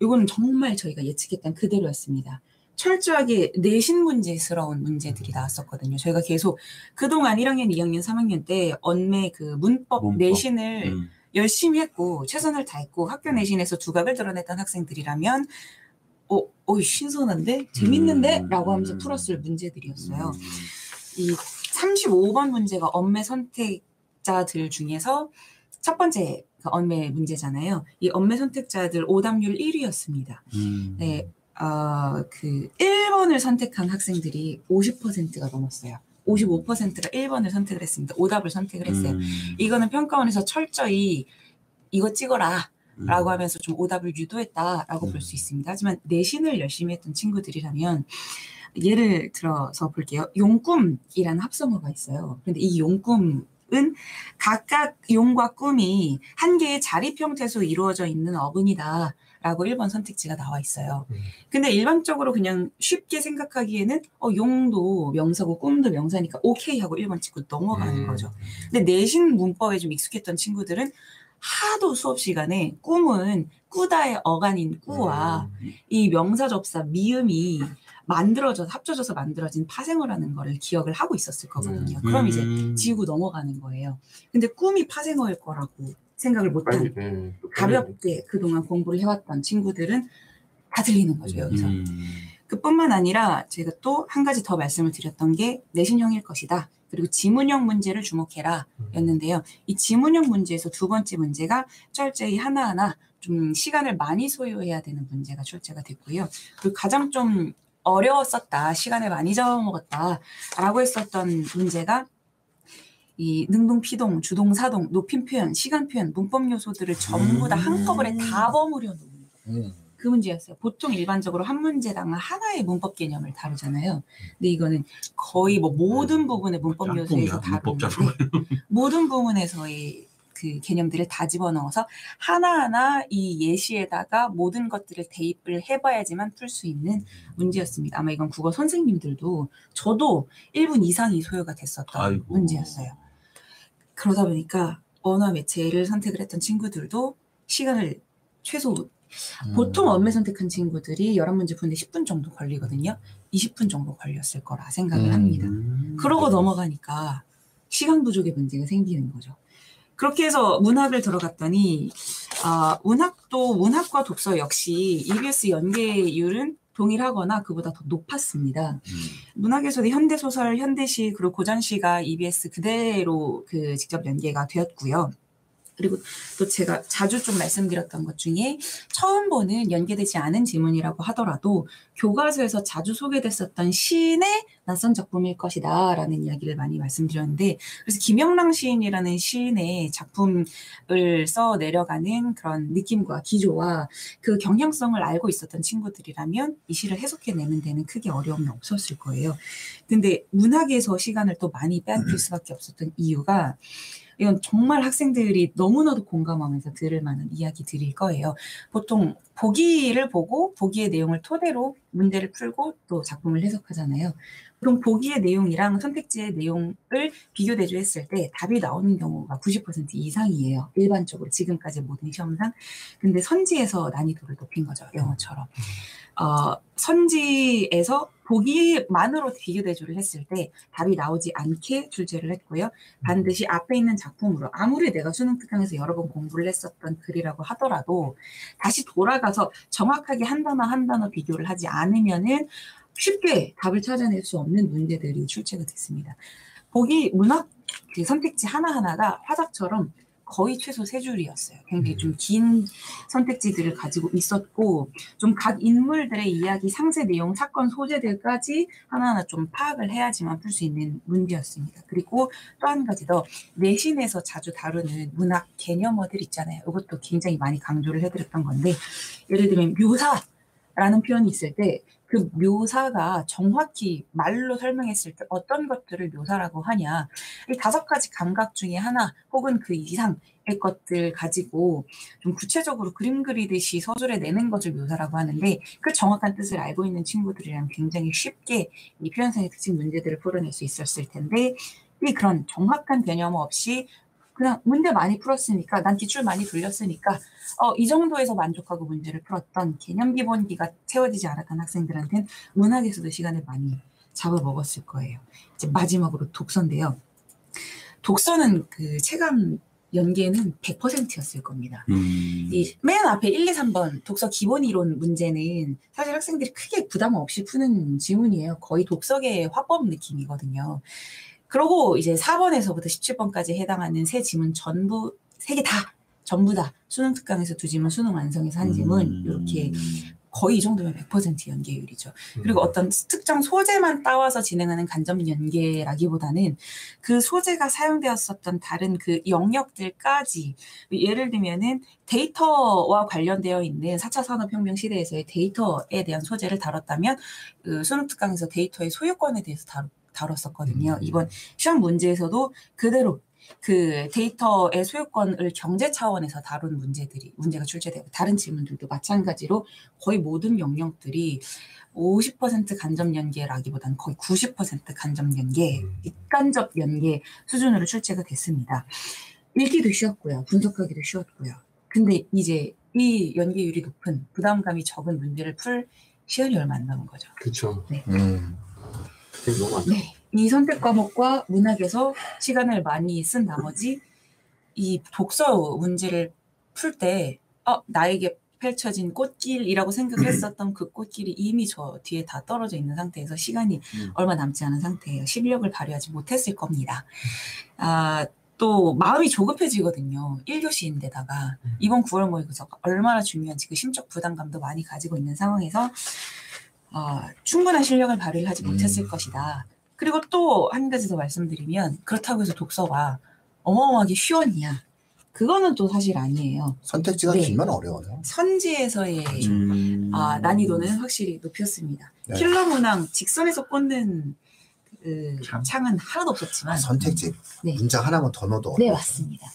이거는 정말 저희가 예측했던 그대로였습니다. 철저하게 내신 문제스러운 문제들이 나왔었거든요. 저희가 계속 그동안 1학년, 2학년, 3학년 때 언매 그 문법, 문법. 내신을 음. 열심히 했고 최선을 다했고 학교 내신에서 두각을 드러냈던 학생들이라면 어, 어 신선한데 재밌는데 음. 라고 하면서 풀었을 문제들이었어요. 이 35번 문제가 언매 선택자들 중에서 첫 번째 그 언매 문제잖아요. 이 언매 선택자들 오답률 1위였습니다. 음. 네, 어, 그 1번을 선택한 학생들이 50%가 넘었어요. 55%가 1번을 선택을 했습니다. 오답을 선택을 했어요. 음. 이거는 평가원에서 철저히 이거 찍어라 음. 라고 하면서 좀 오답을 유도했다라고 볼수 있습니다. 하지만 내신을 열심히 했던 친구들이라면 예를 들어서 볼게요. 용꿈이라는 합성어가 있어요. 근데 이 용꿈 은 각각 용과 꿈이 한 개의 자립 형태에서 이루어져 있는 어근이다. 라고 1번 선택지가 나와 있어요. 음. 근데 일반적으로 그냥 쉽게 생각하기에는 어, 용도 명사고 꿈도 명사니까 오케이 하고 1번 찍고 넘어가는 음. 거죠. 근데 내신 문법에 좀 익숙했던 친구들은 하도 수업 시간에 꿈은 꾸다의 어간인 꾸와 음. 이 명사 접사 미음이 만들어져 합쳐져서 만들어진 파생어라는 거를 기억을 하고 있었을 거거든요. 그럼 이제 음. 지우고 넘어가는 거예요. 근데 꿈이 파생어일 거라고 생각을 못한 네, 또 가볍게 그동안 공부를 해왔던 친구들은 다 들리는 거죠 여기서. 음. 그뿐만 아니라 제가 또 한 가지 더 말씀을 드렸던 게 내신형일 것이다. 그리고 지문형 문제를 주목해라 음. 였는데요. 이 지문형 문제에서 두 번째 문제가 철저히 하나하나 좀 시간을 많이 소요해야 되는 문제가 출제가 됐고요. 그리고 가장 좀 어려웠었다, 시간을 많이 잡아먹었다라고 했었던 문제가 이 능동, 피동, 주동, 사동, 높임 표현, 시간 표현, 문법 요소들을 전부 다 한꺼번에 다 버무려 놓은 음. 그 문제였어요. 보통 일반적으로 한 문제당 하나의 문법 개념을 다루잖아요. 근데 이거는 거의 뭐 모든 부분의 문법 요소에서 다루는 *laughs* 모든 부분에서의 그 개념들을 다 집어넣어서 하나하나 이 예시에다가 모든 것들을 대입을 해봐야지만 풀 수 있는 문제였습니다. 아마 이건 국어 선생님들도 저도 1분 이상이 소요가 됐었던 아이고. 문제였어요. 그러다 보니까 언어 매체를 선택을 했던 친구들도 시간을 최소 음. 보통 언매 선택한 친구들이 11문제 푸는데 10분 정도 걸리거든요. 20분 정도 걸렸을 거라 생각을 음. 합니다. 음. 그러고 넘어가니까 시간 부족의 문제가 생기는 거죠. 그렇게 해서 문학을 들어갔더니 아, 문학도 문학과 독서 역시 EBS 연계율은 동일하거나 그보다 더 높았습니다. 음. 문학에서도 현대소설, 현대시, 그리고 고전시가 EBS 그대로 그 직접 연계가 되었고요. 그리고 또 제가 자주 좀 말씀드렸던 것 중에 처음 보는 연계되지 않은 지문이라고 하더라도 교과서에서 자주 소개됐었던 시인의 낯선 작품일 것이다 라는 이야기를 많이 말씀드렸는데 그래서 김영랑 시인이라는 시인의 작품을 써 내려가는 그런 느낌과 기조와 그 경향성을 알고 있었던 친구들이라면 이 시를 해석해내는 데는 크게 어려움이 없었을 거예요. 근데 문학에서 시간을 또 많이 빼앗길 수밖에 없었던 이유가 이건 정말 학생들이 너무나도 공감하면서 들을 만한 이야기들일 거예요. 보통 보기를 보고 보기의 내용을 토대로 문제를 풀고 또 작품을 해석하잖아요. 그럼 보기의 내용이랑 선택지의 내용을 비교 대조했을 때 답이 나오는 경우가 90% 이상이에요. 일반적으로 지금까지 모든 시험상. 근데 선지에서 난이도를 높인 거죠. 영어처럼. 어, 선지에서 보기만으로 비교 대조를 했을 때 답이 나오지 않게 출제를 했고요. 반드시 앞에 있는 작품으로 아무리 내가 수능 특강에서 여러 번 공부를 했었던 글이라고 하더라도 다시 돌아가서 정확하게 한 단어 한 단어 비교를 하지 않으면은 쉽게 답을 찾아낼 수 없는 문제들이 출제가 됐습니다. 보기 문학 그 선택지 하나하나가 화작처럼 거의 최소 세 줄이었어요. 굉장히 좀 긴 선택지들을 가지고 있었고, 좀 각 인물들의 이야기, 상세 내용, 사건 소재들까지 하나하나 좀 파악을 해야지만 풀 수 있는 문제였습니다. 그리고 또 한 가지 더, 내신에서 자주 다루는 문학 개념어들 있잖아요. 이것도 굉장히 많이 강조를 해드렸던 건데, 예를 들면 묘사라는 표현이 있을 때, 그 묘사가 정확히 말로 설명했을 때 어떤 것들을 묘사라고 하냐. 이 다섯 가지 감각 중에 하나 혹은 그 이상의 것들 가지고 좀 구체적으로 그림 그리듯이 서술에 내는 것을 묘사라고 하는데 그 정확한 뜻을 알고 있는 친구들이랑 굉장히 쉽게 이 표현상의 특징 문제들을 풀어낼 수 있었을 텐데 이 그런 정확한 개념 없이 그냥 문제 많이 풀었으니까 난 기출 많이 돌렸으니까 어, 이 정도에서 만족하고 문제를 풀었던 개념 기본기가 채워지지 않았던 학생들한테는 문학에서도 시간을 많이 잡아먹었을 거예요. 이제 마지막으로 독서인데요. 독서는 그 체감 연계는 100%였을 겁니다. 음. 이맨 앞에 1, 2, 3번 독서 기본 이론 문제는 사실 학생들이 크게 부담 없이 푸는 지문이에요. 거의 독서계의 화법 느낌이거든요. 그러고 이제 4번에서부터 17번까지 해당하는 세 지문 전부 세 개 다 전부 다 수능 특강에서 두 지문 수능 완성에서 한 지문 음. 이렇게 거의 이 정도면 100% 연계율이죠. 그리고 어떤 특정 소재만 따와서 진행하는 간접 연계라기보다는 그 소재가 사용되었었던 다른 그 영역들까지 예를 들면은 데이터와 관련되어 있는 4차 산업혁명 시대에서의 데이터에 대한 소재를 다뤘다면 그 수능 특강에서 데이터의 소유권에 대해서 다뤘, 다뤘었거든요. 음. 이번 시험 문제에서도 그대로 그 데이터의 소유권을 경제 차원에서 다룬 문제들이 문제가 출제되고 다른 질문들도 마찬가지로 거의 모든 영역들이 50% 간접 연계라기보다는 거의 90% 간접 연계, 음. 입간접 연계 수준으로 출제가 됐습니다. 읽기도 쉬웠고요. 분석하기도 쉬웠고요. 근데 이제 이 연계율이 높은 부담감이 적은 문제를 풀 시간이 얼마 안 남은 거죠. 그쵸. 음. 되게 너무 많죠. 네. 이 선택 과목과 문학에서 시간을 많이 쓴 나머지 이 독서 문제를 풀 때, 어, 나에게 펼쳐진 꽃길이라고 생각을 했었던 그 꽃길이 이미 저 뒤에 다 떨어져 있는 상태에서 시간이 음. 얼마 남지 않은 상태예요. 실력을 발휘하지 못했을 겁니다. 아, 또 마음이 조급해지거든요. 1교시인데다가 이번 9월 모의고사가 얼마나 중요한지 그 심적 부담감도 많이 가지고 있는 상황에서 어, 충분한 실력을 발휘를 하지 못했을 음. 것이다. 그리고 또 한 가지 더 말씀드리면 그렇다고 해서 독서가 어마어마하게 쉬웠냐? 그거는 또 사실 아니에요. 선택지가 네. 길면 어려워요. 선지에서의 음. 아, 난이도는 확실히 높였습니다. 네. 킬러 문항 직선에서 꽂는 그 창. 창은 하나도 없었지만 선택지 네. 문장 하나만 더 넣어도 네 어려워. 맞습니다.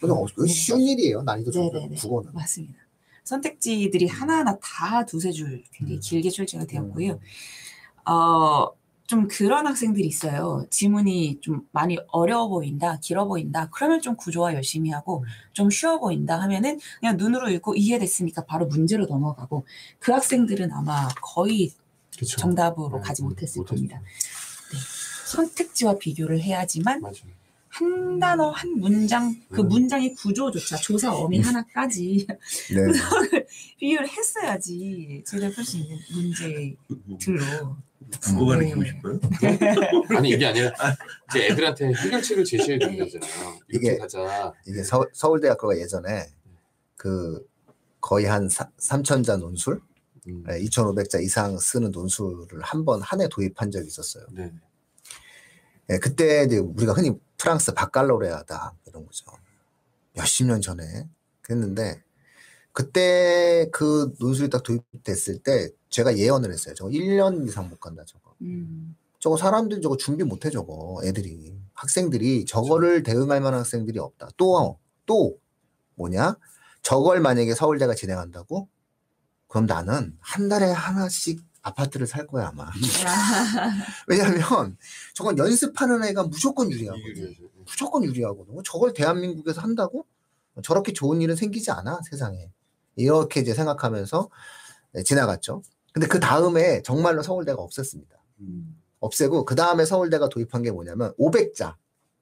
그건 어- 그건 쉬운 일이에요. 난이도 네, 좀 네, 네. 국어는. 맞습니다. 선택지들이 하나하나 다 두세 줄 굉장히 음. 길게 출제가 되었고요. 어, 좀 그런 학생들이 있어요. 지문이 좀 많이 어려워 보인다, 길어 보인다. 그러면 좀 구조화 열심히 하고 좀 쉬워 보인다 하면은 그냥 눈으로 읽고 이해됐으니까 바로 문제로 넘어가고 그 학생들은 아마 거의 그쵸. 정답으로 네, 가지 못했을 못했죠. 겁니다. 네. 선택지와 비교를 해야지만 맞아요. 한 단어, 한 문장, 그 음. 문장의 구조조차 조사 어미 하나까지 *laughs* 네. 비교를 했어야지 제대로 풀수 있는 문제들로. 네. 가르치고 싶어요? *laughs* 아니 이게 아니라 이제 애들한테 해결책을 제시해 주는 거잖아요. 이렇게 이게- 가자. 이게 서, 서울대학교가 예전에 그 거의 한 3천자 논술, 음. 2,500자 이상 쓰는 논술을 한 번 한 해 도입한 적이 있었어요. 네. 예, 그때 이제 우리가 흔히 프랑스 바칼로레아다 이런 거죠. 몇십 년 전에 그랬는데 그때 그 논술이 딱 도입됐을 때 제가 예언을 했어요. 저거 1년 이상 못 간다 저거. 음, 저거 사람들이 저거 준비 못 해 저거 애들이 학생들이 저거를 대응할 만한 학생들이 없다. 또또 뭐냐? 저걸 만약에 서울대가 진행한다고 그럼 나는 한 달에 하나씩 아파트를 살 거야 아마. *laughs* 왜냐하면 저건 연습하는 애가 무조건 유리하거든. 이유리죠. 무조건 유리하거든. 저걸 대한민국에서 한다고? 저렇게 좋은 일은 생기지 않아 세상에. 이렇게 이제 생각하면서 네, 지나갔죠. 근데 그 다음에 정말로 서울대가 없앴습니다. 음. 없애고 그 다음에 서울대가 도입한 게 뭐냐면 500자,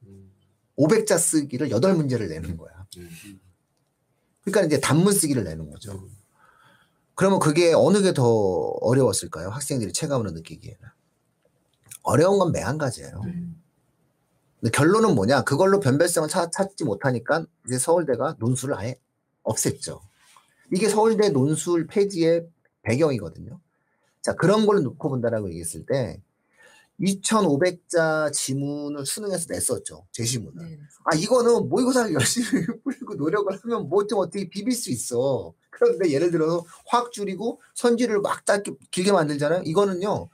음. 500자 쓰기를 8 문제를 내는 거야. 네. 그러니까 이제 단문 쓰기를 내는 거죠. 음. 그러면 그게 어느 게 더 어려웠을까요? 학생들이 체감으로 느끼기에는. 어려운 건 매한가지예요. 네. 근데 결론은 뭐냐? 그걸로 변별성을 찾, 찾지 못하니까 이제 서울대가 논술을 아예 없앴죠. 이게 서울대 논술 폐지의 배경이거든요. 자, 그런 걸 놓고 본다라고 얘기했을 때 2,500자 지문을 수능에서 냈었죠. 제시문을. 네. 아, 이거는 모의고사를 열심히 *laughs* 풀고 노력을 하면 뭐 좀 어떻게 비빌 수 있어. 그런데 예를 들어서 확 줄이고 선지를 막 짧게 길게 만들잖아요. 이거는요.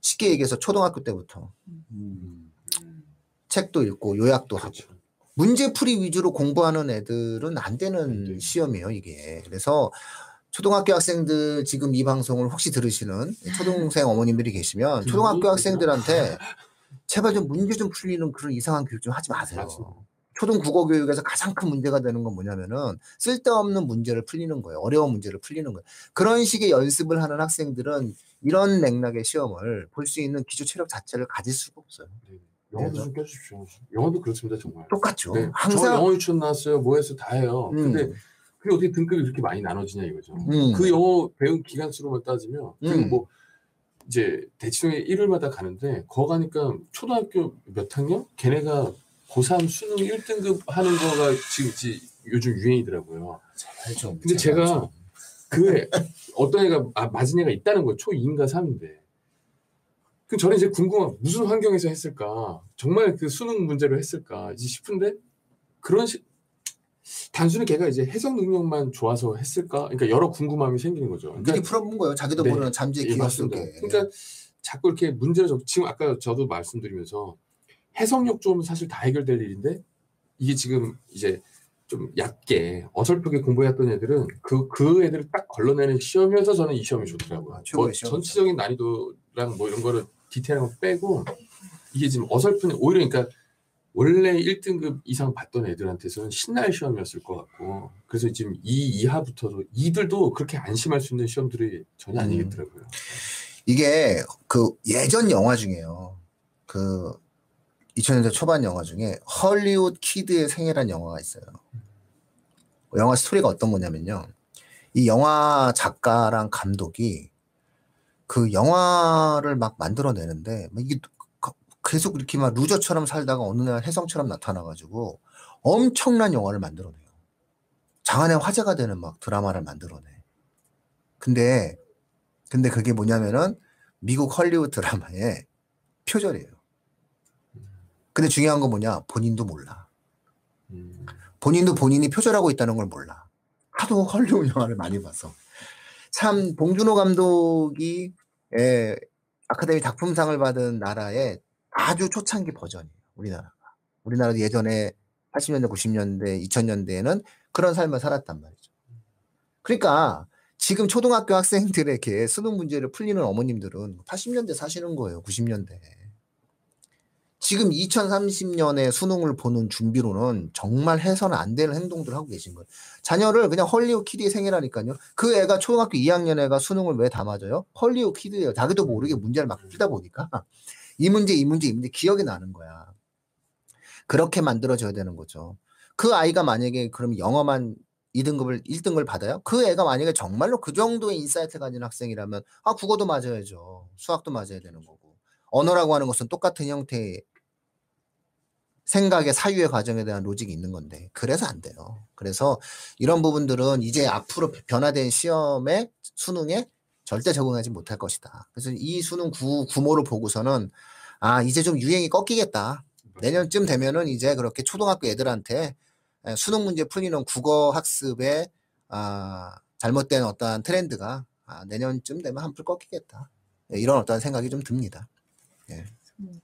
쉽게 얘기해서 초등학교 때부터 음. 책도 읽고 요약도 하고 그렇죠. 문제풀이 위주로 공부하는 애들은 안 되는 네. 시험이에요, 이게. 그래서 초등학교 학생들 지금 이 방송을 혹시 들으시는 초등생 어머님들이 계시면 그 초등학교 문제 학생들한테 제발 좀 문제 좀 풀리는 그런 이상한 교육 좀 하지 마세요. 초등 국어 교육에서 가장 큰 문제가 되는 건 뭐냐면은 쓸데없는 문제를 풀리는 거예요. 어려운 문제를 풀리는 거예요. 그런 식의 연습을 하는 학생들은 이런 맥락의 시험을 볼 수 있는 기초 체력 자체를 가질 수가 없어요. 네. 영어도 좀 껴주십시오. 영어도 그렇습니다, 정말. 똑같죠. 네. 저 항상 영어 유치원 나왔어요. 뭐 해서 다 해요. 음. 근데 그게 어떻게 등급이 그렇게 많이 나눠지냐 이거죠. 음. 그 영어 배운 기간 수로만 따지면 그리고 음. 뭐 이제 대치동에 일요일마다 가는데 거 가니까 초등학교 몇 학년? 걔네가 고3 수능 1등급 하는 거가 지금 이제 요즘 유행이더라고요. 제발 좀. 근데 제발 제가 좀. 그 애, 어떤 애가 아, 맞은 애가 있다는 거예요. 초2인가 3인데. 그 저는 이제 궁금한 무슨 환경에서 했을까? 정말 그 수능 문제로 했을까? 이제 싶은데 그런 식 단순히 걔가 이제 해석 능력만 좋아서 했을까? 그러니까 여러 궁금함이 생기는 거죠. 그러니까 미리 풀어본 거예요. 자기도 네. 모르는 잠재 예, 기억. 속에. 그러니까 자꾸 이렇게 문제를 적- 지금 아까 저도 말씀드리면서 해석력 좀 사실 다 해결될 일인데 이게 지금 이제 좀 얕게 어설프게 공부했던 애들은 그 그 애들을 딱 걸러내는 시험이어서 저는 이 시험이 좋더라고요. 아, 뭐. 전체적인 난이도랑 뭐 이런 거를 디테일한 거 빼고 이게 지금 어설픈 오히려 그러니까 원래 1등급 이상 받던 애들한테서는 신날 시험이었을 것 같고 그래서 지금 2 이하부터도 이들도 그렇게 안심할 수 있는 시험들이 전혀 음. 아니겠더라고요. 이게 그 예전 영화 중에요. 그 2000년대 초반 영화 중에 헐리우드 키드의 생애란 영화가 있어요. 그 영화 스토리가 어떤 거냐면요. 이 영화 작가랑 감독이 그 영화를 막 만들어내는데 막 이게 가- 계속 이렇게 막 loser처럼 살다가 어느 날 혜성처럼 나타나가지고 엄청난 영화를 만들어내요. 장안의 화제가 되는 막 드라마를 만들어내. 근데 근데 그게 뭐냐면은 미국 헐리우드 드라마의 표절이에요. 근데 중요한 건 뭐냐? 본인도 몰라. 음. 본인도 본인이 표절하고 있다는 걸 몰라. 하도 헐리우드 영화를 많이 봐서. 참 봉준호 감독이 예, 아카데미 작품상을 받은 나라의 아주 초창기 버전이에요. 우리나라가. 우리나라도 예전에 80년대, 90년대, 2000년대에는 그런 삶을 살았단 말이죠. 그러니까 지금 초등학교 학생들에게 수능 문제를 풀리는 어머님들은 80년대 사시는 거예요. 90년대. 지금 2030년에 수능을 보는 준비로는 정말 해서는 안 되는 행동들을 하고 계신 거예요. 자녀를 그냥 헐리우드 키드의 생애라니까요. 그 애가 초등학교 2학년 애가 수능을 왜 다 맞아요? 헐리우드 키드예요. 자기도 모르게 문제를 막 풀다 보니까 이 문제, 이 문제, 이 문제 기억이 나는 거야. 그렇게 만들어져야 되는 거죠. 그 아이가 만약에 그럼 영어만 2등급을 1등급을 받아요? 그 애가 만약에 정말로 그 정도의 insight 가진 학생이라면 아 국어도 맞아야죠. 수학도 맞아야 되는 거고. 언어라고 하는 것은 똑같은 형태의 생각의 사유의 과정에 대한 로직이 있는 건데 그래서 안 돼요. 그래서 이런 부분들은 이제 앞으로 변화된 시험에 수능에 절대 적응하지 못할 것이다. 그래서 이 수능 구, 구모를 보고서는 아 이제 좀 유행이 꺾이겠다. 내년쯤 되면은 이제 그렇게 초등학교 애들한테 에, 수능 문제 풀리는 국어 학습에 아, 잘못된 어떠한 트렌드가 아, 내년쯤 되면 한풀 꺾이겠다. 예, 이런 어떤 생각이 좀 듭니다.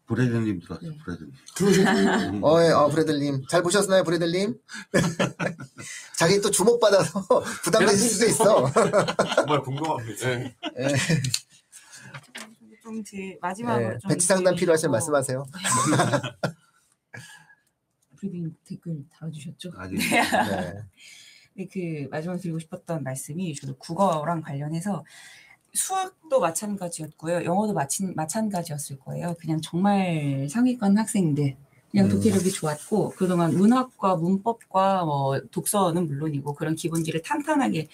브래드님 들어왔어, 네. 브래드님. 들어오셨어요? 음. 어, 예, 어, 브래들님. 잘 보셨나요, 브래들님? *laughs* 자기 또 주목받아서 *laughs* 부담되실 수도 있어. 정말 궁금합니다. 네. 예, 좀 제, 마지막으로 예, 좀 배치 상담 드리고- 필요하시면 말씀하세요. *laughs* 브리딩 댓글 달아주셨죠? 아직 네. 네, 그 마지막으로 드리고 싶었던 말씀이 저도 국어랑 관련해서 수학도 마찬가지였고요. 영어도 마친, 마찬가지였을 거예요. 그냥 정말 상위권 학생들. 그냥 음. 독해력이 좋았고 그동안 문학과 문법과 뭐 독서는 물론이고 그런 기본기를 탄탄하게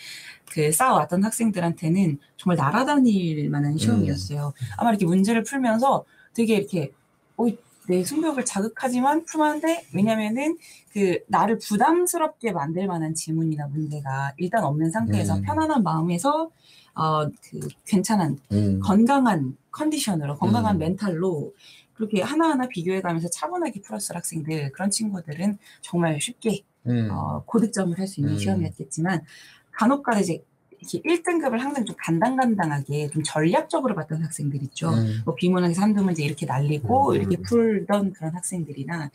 그 쌓아왔던 학생들한테는 정말 날아다닐 만한 시험이었어요. 아마 이렇게 문제를 풀면서 되게 이렇게 어, 내 승벽을 자극하지만 풀만한데 왜냐면은 그 나를 부담스럽게 만들 만한 지문이나 문제가 일단 없는 상태에서 음. 편안한 마음에서 어 그 괜찮은 음. 건강한 컨디션으로 건강한 음. 멘탈로 그렇게 하나하나 비교해가면서 차분하게 풀었을 학생들 그런 친구들은 정말 쉽게 음. 어, 고득점을 할 수 있는 음. 시험이었겠지만 간혹가다 이제 이렇게 1등급을 항상 좀 간당간당하게 좀 전략적으로 봤던 학생들 있죠. 음. 뭐 비문학에서 한두 문제 이렇게 날리고 음. 이렇게 풀던 그런 학생들이나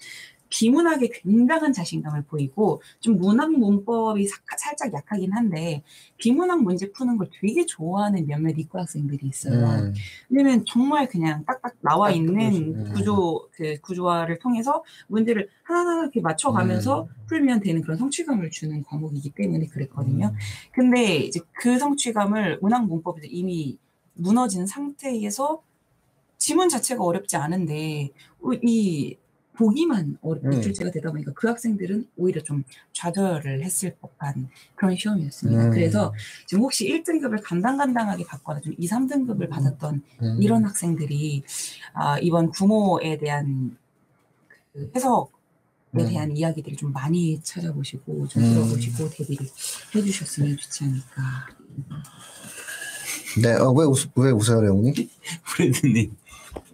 비문학에 굉장한 자신감을 보이고 좀 문학 문법이 사- 살짝 약하긴 한데 비문학 문제 푸는 걸 되게 좋아하는 몇몇 이과 학생들이 있어요. 음. 왜냐면 정말 그냥 딱딱 나와 딱 있는. 구조 그 구조화를 통해서 문제를 하나하나 이렇게 맞춰가면서 풀면 되는 그런 성취감을 주는 과목이기 때문에 그랬거든요. 근데 이제 그 성취감을 문학 문법에서 이미 무너진 상태에서 지문 자체가 어렵지 않은데 이 보기만 어렵게 음. 출제가 되다 보니까 그 학생들은 오히려 좀 좌절을 했을 법한 그런 시험이었습니다. 음. 그래서 지금 혹시 1등급을 간당간당하게 받거나 좀 2, 3등급을 받았던 음. 이런 학생들이 아, 이번 구모에 대한 그 해석에 음. 대한 이야기들을 좀 많이 찾아보시고 좀 음. 들어보시고 대비를 해주셨으면 좋지 않을까. 네, 어, 왜, 웃, 왜 웃어요, 레옹님? *laughs* 브래드님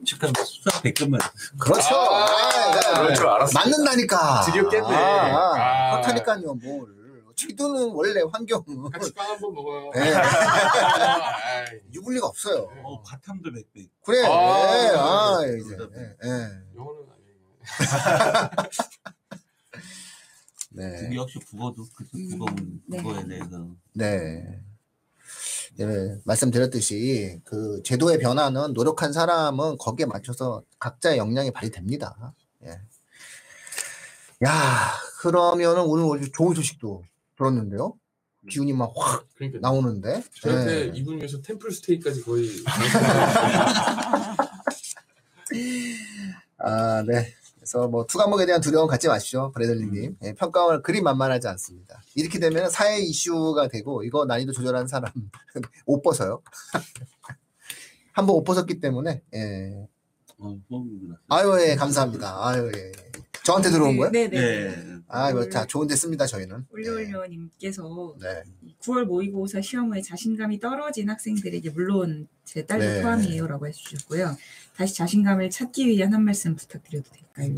축하합니다. 수학 100점만. 그렇죠. 아, 아, 그럴 줄 알았어. 맞는다니까. 드디어 깼네. 아, 아. 아. 그렇다니까요, 뭘. 취두는 원래 환경은 같이 빵 한번 먹어요. 네. *laughs* 아이, 유불리가 없어요. 어, 과탐도 100배. 그래. 아, 예, 네, 아, 네, 이제. 네. 영어는 아니에요. *laughs* 네. 역시 국어도 그 음, 국어 네. 국어에 대해서 네. 네, 말씀드렸듯이 그 제도의 변화는 노력한 사람은 거기에 맞춰서 각자의 역량이 발휘됩니다. 예. 야, 그러면은 오늘 오늘 좋은 소식도 들었는데요. 기운이 막확 그러니까 나오는데. 저한테 예. 이분 위해서 템플 스테이까지 거의 *laughs* 아, 네. 그래서 뭐 투과목에 대한 두려움 갖지 마십시오, 브래들리님. 예, 평가원을 그리 만만하지 않습니다. 이렇게 되면 사회 이슈가 되고 이거 난이도 조절하는 사람 *laughs* 옷 벗어요. *laughs* 한 번 옷 벗었기 때문에 예. 어. 아유 예 감사합니다. 아유 예. 저한테 들어온 거예요? 네, 네. 네. 아 이거 자 좋은데 씁니다 저희는. 올려올려님께서 네. 9월 모의고사 시험 후에 자신감이 떨어진 학생들에게 물론 제 딸도 네. 포함이에요라고 해주셨고요. 다시 자신감을 찾기 위한 한 말씀 부탁드려도 될까요?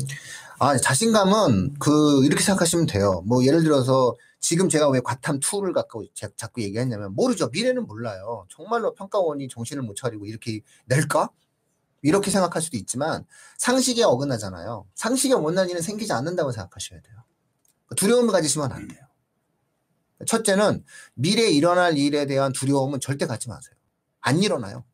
아 자신감은 그 이렇게 생각하시면 돼요. 뭐 예를 들어서 지금 제가 왜 과탐 2를 갖고 자- 자꾸 얘기했냐면 모르죠. 미래는 몰라요. 정말로 평가원이 정신을 못 차리고 이렇게 낼까? 이렇게 생각할 수도 있지만 상식에 어긋나잖아요. 상식에 원한 일은 생기지 않는다고 생각하셔야 돼요. 두려움을 가지시면 안 돼요. 첫째는 미래에 일어날 일에 대한 두려움은 절대 갖지 마세요. 안 일어나요.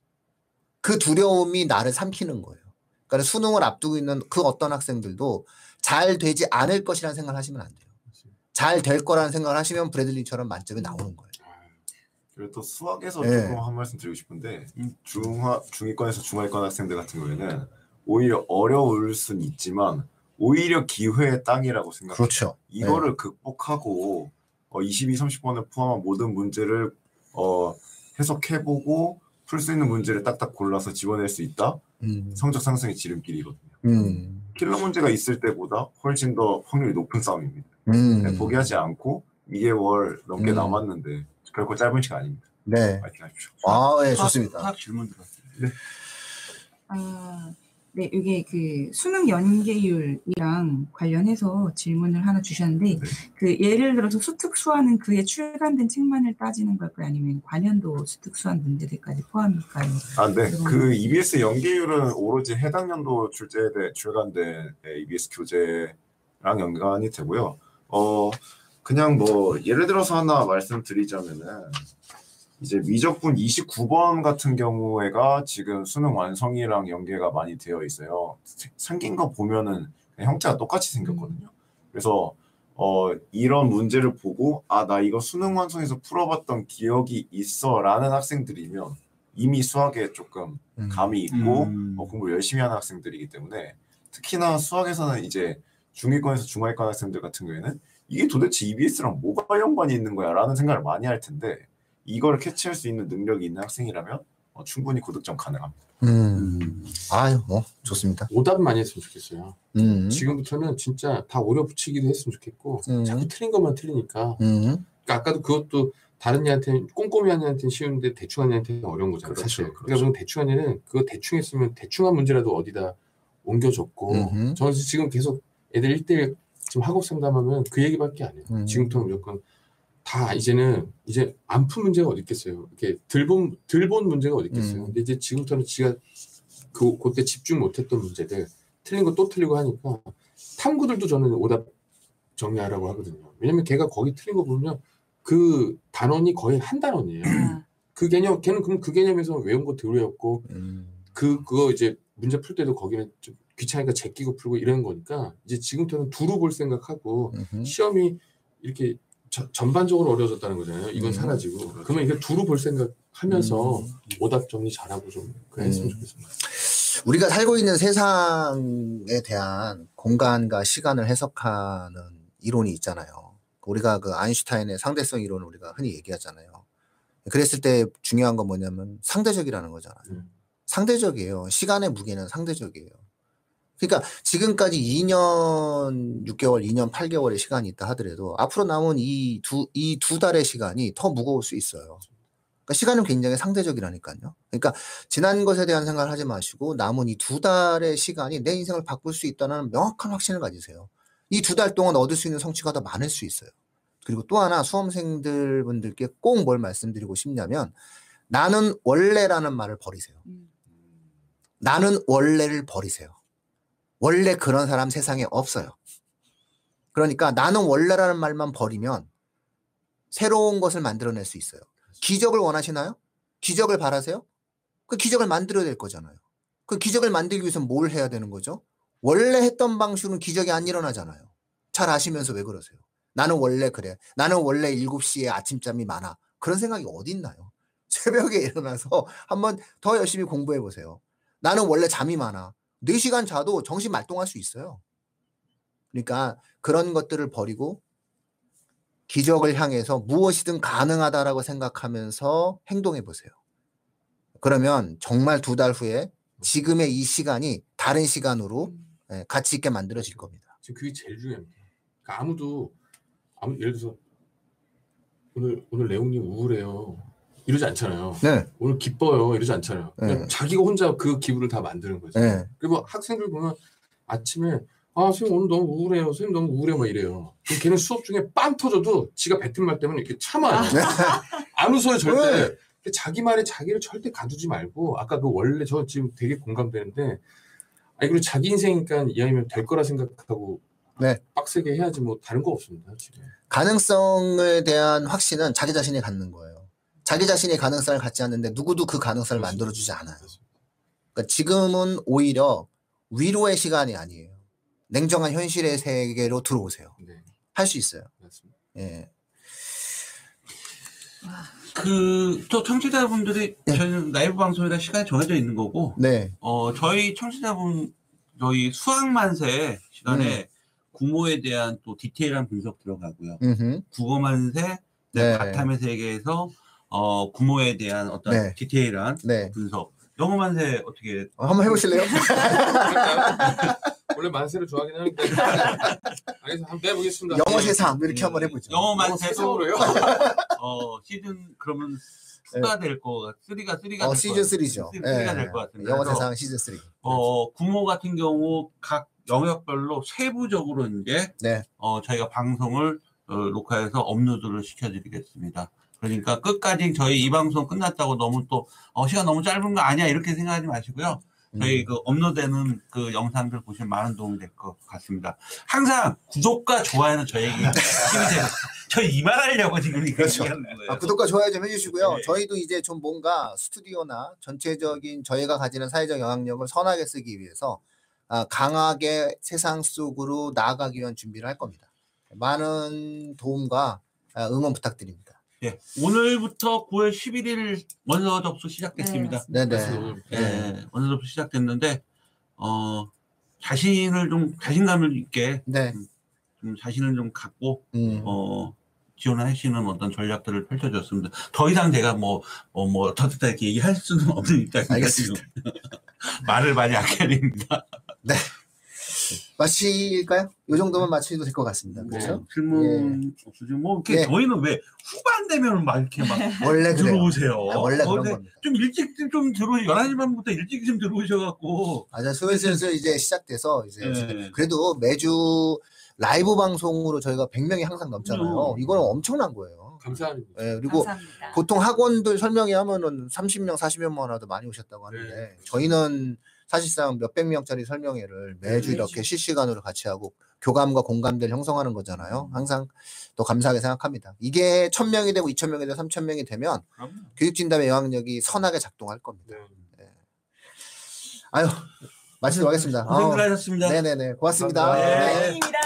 그 두려움이 나를 삼키는 거예요. 그러니까 수능을 앞두고 있는 그 어떤 학생들도 잘 되지 않을 것이라는 생각을 하시면 안 돼요. 잘 될 거라는 생각을 하시면 브래들리처럼 만점이 나오는 거예요. 그리고 또 수학에서 네. 조금 한 말씀 드리고 싶은데 음. 중하 중위권에서 중하위권 학생들 같은 경우에는 오히려 어려울 순 있지만 오히려 기회의 땅이라고 생각해요. 그렇죠. 이거를 극복하고 어, 22, 30번을 포함한 모든 문제를 어, 해석해보고 풀 수 있는 문제를 딱딱 골라서 집어낼 수 있다. 음. 성적 상승의 지름길이거든요. 음. 킬러 문제가 있을 때보다 훨씬 더 확률이 높은 싸움입니다. 음. 그냥 포기하지 않고 2개월 넘게 음. 남았는데 결코 짧은 시간 아닙니다. 네. 파이팅 하십시오. 아, 예, 수학- 좋습니다. 수학 질문 들었어요. 아, 네, 이게 그 수능 연계율이랑 관련해서 질문을 하나 주셨는데, 그 예를 들어서 수특 수화는 그에 출간된 책만을 따지는 걸까요? 아니면 관연도 수특 수한 문제들까지 포함일까요? 아, 네. 그 거. EBS 연계율은 오로지 해당 연도 출제돼 출간된 EBS 교재랑 연관이 되고요. 어, 그냥 뭐 예를 들어서 하나 말씀드리자면은 이제 미적분 29번 같은 경우에가 지금 수능 완성이랑 연계가 많이 되어 있어요. 세- 생긴 거 보면은 그냥 형태가 똑같이 생겼거든요. 그래서 어, 이런 문제를 보고 아, 나 이거 수능 완성에서 풀어봤던 기억이 있어라는 학생들이면 이미 수학에 조금 음. 감이 있고 음. 어, 공부 열심히 하는 학생들이기 때문에 특히나 수학에서는 이제 중위권에서 중하위권 학생들 같은 경우에는 이게 도대체 EBS랑 뭐가 연관이 있는 거야 라는 생각을 많이 할 텐데 이걸 캐치할 수 있는 능력이 있는 학생이라면 어, 충분히 고득점 가능합니다. 음. 음. 아유, 뭐 좋습니다. 오답 많이 했으면 좋겠어요. 음. 지금부터는 진짜 다 오려 붙이기도 했으면 좋겠고 음. 자꾸 틀린 것만 틀리니까 음. 그러니까 아까도 그것도 다른 애한테 꼼꼼히 한 애한테는 쉬운데 대충 한 애한테는 어려운 거잖아요. 그렇죠, 사실. 그렇죠. 그러니까 저는 대충 한 애는 그거 대충 했으면 대충한 문제라도 어디다 옮겨줬고. 저는 지금 계속 애들 1대1 지금 학업 상담하면 그 얘기밖에 안 해요. 음. 지금부터 무조건 다 이제는 이제 안 푼 문제가 어디 있겠어요. 이렇게 들본 들본 문제가 어디 있겠어요. 음. 근데 이제 지금부터는 지가 그 그때 집중 못했던 문제들 틀린 거 또 틀리고 하니까 탐구들도 저는 오답 정리하라고 하거든요. 왜냐면 걔가 거기 틀린 거 보면 그 단원이 거의 한 단원이에요. 아, 그 개념 걔는 그럼 그 개념에서 외운 거덜 외웠고 음. 그 그거 이제 문제 풀 때도 거기는 좀 귀찮으니까 제끼고 풀고 이런 거니까 이제 지금부터는 두루 볼 생각하고 음흠. 시험이 이렇게 저- 전반적으로 어려워졌다는 거잖아요. 이건 음. 사라지고 그러면 이거 두루 볼 생각하면서 음. 오답 정리 잘하고 좀 그랬으면 음. 좋겠습니다. 우리가 살고 있는 세상에 대한 공간과 시간을 해석하는 이론이 있잖아요. 우리가 그 아인슈타인의 상대성 이론을 우리가 흔히 얘기하잖아요. 그랬을 때 중요한 건 뭐냐면 상대적이라는 거잖아요. 음. 상대적이에요. 시간의 무게는 상대적이에요. 그러니까 지금까지 2년 6개월, 2년 8개월의 시간이 있다 하더라도 앞으로 남은 이 두, 이 두 달의 시간이 더 무거울 수 있어요. 그러니까 시간은 굉장히 상대적이라니까요. 그러니까 지난 것에 대한 생각을 하지 마시고 남은 이 두 달의 시간이 내 인생을 바꿀 수 있다는 명확한 확신을 가지세요. 이 두 달 동안 얻을 수 있는 성취가 더 많을 수 있어요. 그리고 또 하나 수험생들 분들께 꼭 뭘 말씀드리고 싶냐면 나는 원래라는 말을 버리세요. 음. 나는 원래를 버리세요. 원래 그런 사람 세상에 없어요. 그러니까 나는 원래라는 말만 버리면 새로운 것을 만들어낼 수 있어요. 기적을 원하시나요? 기적을 바라세요? 그 기적을 만들어야 될 거잖아요. 그 기적을 만들기 위해서 뭘 해야 되는 거죠? 원래 했던 방식으로는 기적이 안 일어나잖아요. 잘 아시면서 왜 그러세요? 나는 원래 그래. 나는 원래 7시에 아침잠이 많아. 그런 생각이 어디 있나요? 새벽에 *laughs* 일어나서 한번 더 열심히 공부해 보세요. 나는 원래 잠이 많아. 4시간 자도 정신 말똥할 수 있어요. 그러니까 그런 것들을 버리고 기적을 향해서 무엇이든 가능하다라고 생각하면서 행동해 보세요. 그러면 정말 두 달 후에 지금의 이 시간이 다른 시간으로 음. 예, 가치 있게 만들어질 겁니다. 지금 그게 제일 중요합니다. 그러니까 아무도 아무 예를 들어서 오늘 오늘 레옹님 우울해요. 이러지 않잖아요. 네, 오늘 기뻐요. 이러지 않잖아요. 그냥 네. 자기가 혼자 그 기분을 다 만드는 거죠. 네, 그리고 학생들 보면 아침에 아 선생님 오늘 너무 우울해요. 선생님 너무 우울해 막 이래요. 걔는 수업 중에 빵 터져도 지가 뱉은 말 때문에 이렇게 참아요. *laughs* 안 웃어요 절대. 네. 자기 말에 자기를 절대 가두지 말고 아까 그 원래 저 지금 되게 공감되는데 아니 그리고 자기 인생이니까 이왕이면 될 거라 생각하고 네. 빡세게 해야지 뭐 다른 거 없습니다 지금. 가능성에 대한 확신은 자기 자신이 갖는 거예요. 자기 자신이 가능성을 갖지 않는데 누구도 그 가능성을 만들어주지 않아요. 그러니까 지금은 오히려 위로의 시간이 아니에요. 냉정한 현실의 세계로 들어오세요. 네 할수 있어요. 맞습니다. 예. 그, 또 청취자분들이 저희는 라이브 방송이라 시간이 정해져 있는 거고, 네. 어, 저희 청취자분, 저희 수학만세 시간에 구모에 대한 또 디테일한 분석 들어가고요. 음흠. 국어만세, 네. 바탐의 세계에서, 어, 구모에 대한 어떤 네. 디테일한 네. 분석. 영어 만세 어떻게, 어, 한번 해보실래요? *laughs* 원래 만세를 좋아하긴 하는데 *laughs* 알겠어 한번 내보겠습니다. 영어 세상 이렇게 음, 한번 해보죠. 영어 만세도, 세상으로요? *laughs* 어, 시즌, 그러면 4가 될 거, 3가 3가 어, 시즌 3죠. 예. 3가 될것 같습니다. 영어 세상 시즌 3. 어, 구모 같은 경우 각 영역별로 세부적으로 이제 네. 어, 저희가 방송을 어, 녹화해서 업로드를 시켜드리겠습니다. 그러니까 끝까지 저희 이 방송 끝났다고 너무 또 어, 시간 너무 짧은 거 아니야 이렇게 생각하지 마시고요. 저희 음. 그 업로드되는 그 영상들 보시면 많은 도움이 될 것 같습니다. 항상 구독과 좋아요는 저에게 *laughs* 힘이 되고 저희 이만하려고 지금 이렇게 그렇죠. 얘기하는 거예요. 아, 구독과 좋아요 좀 해주시고요. 네. 저희도 이제 좀 뭔가 스튜디오나 전체적인 저희가 가지는 사회적 영향력을 선하게 쓰기 위해서 아, 강하게 세상 속으로 나아가기 위한 준비를 할 겁니다. 많은 도움과 아, 응원 부탁드립니다. 예, 오늘부터 9월 11일 원서 접수 시작됐습니다. 네네. 그래서 오늘 예, 원서 접수 시작됐는데 어 자신을 좀 자신감을 있게 네. 좀 자신을 좀 갖고 음. 어 지원하시는 어떤 전략들을 펼쳐줬습니다. 더 이상 제가 뭐, 어, 뭐, 더듬다 이렇게 얘기할 수는 *laughs* 없는 입장입니다. 알겠습니다. *laughs* 말을 많이 아껴야 됩니다. 마칠까요? 이 정도면 마치도 될 것 같습니다. 그렇죠? 뭐, 질문 없으시고, 뭐, 이렇게 예. 저희는 왜 후반 되면 막 이렇게 막 *laughs* 원래. 들어오세요. 아, 원래 그런 어제 겁니다. 좀 일찍 좀 들어오, 11시 반부터 일찍 좀 들어오셔 갖고. 맞아 슬슬슬 이제 시작돼서 이제 예. 그래도 매주 라이브 방송으로 저희가 100명이 항상 넘잖아요. 음. 이거는 엄청난 거예요. 감사합니다. 예, 그리고 감사합니다. 보통 학원들 설명회 하면은 30명, 40명만 와도 많이 오셨다고 하는데 네. 저희는 사실상 몇백 명짜리 설명회를 매주 네, 이렇게 실시간으로 같이 하고 교감과 공감대를 형성하는 거잖아요. 항상 또 감사하게 생각합니다. 이게 1000명이 되고 2000명이 되고 3000명이 되면 그럼 교육진담의 영향력이 선하게 작동할 겁니다. 네. 아유, 마치도록 하겠습니다. 고생들 아우, 하셨습니다. 네네네. 고맙습니다. 감사합니다. 네. 다행입니다.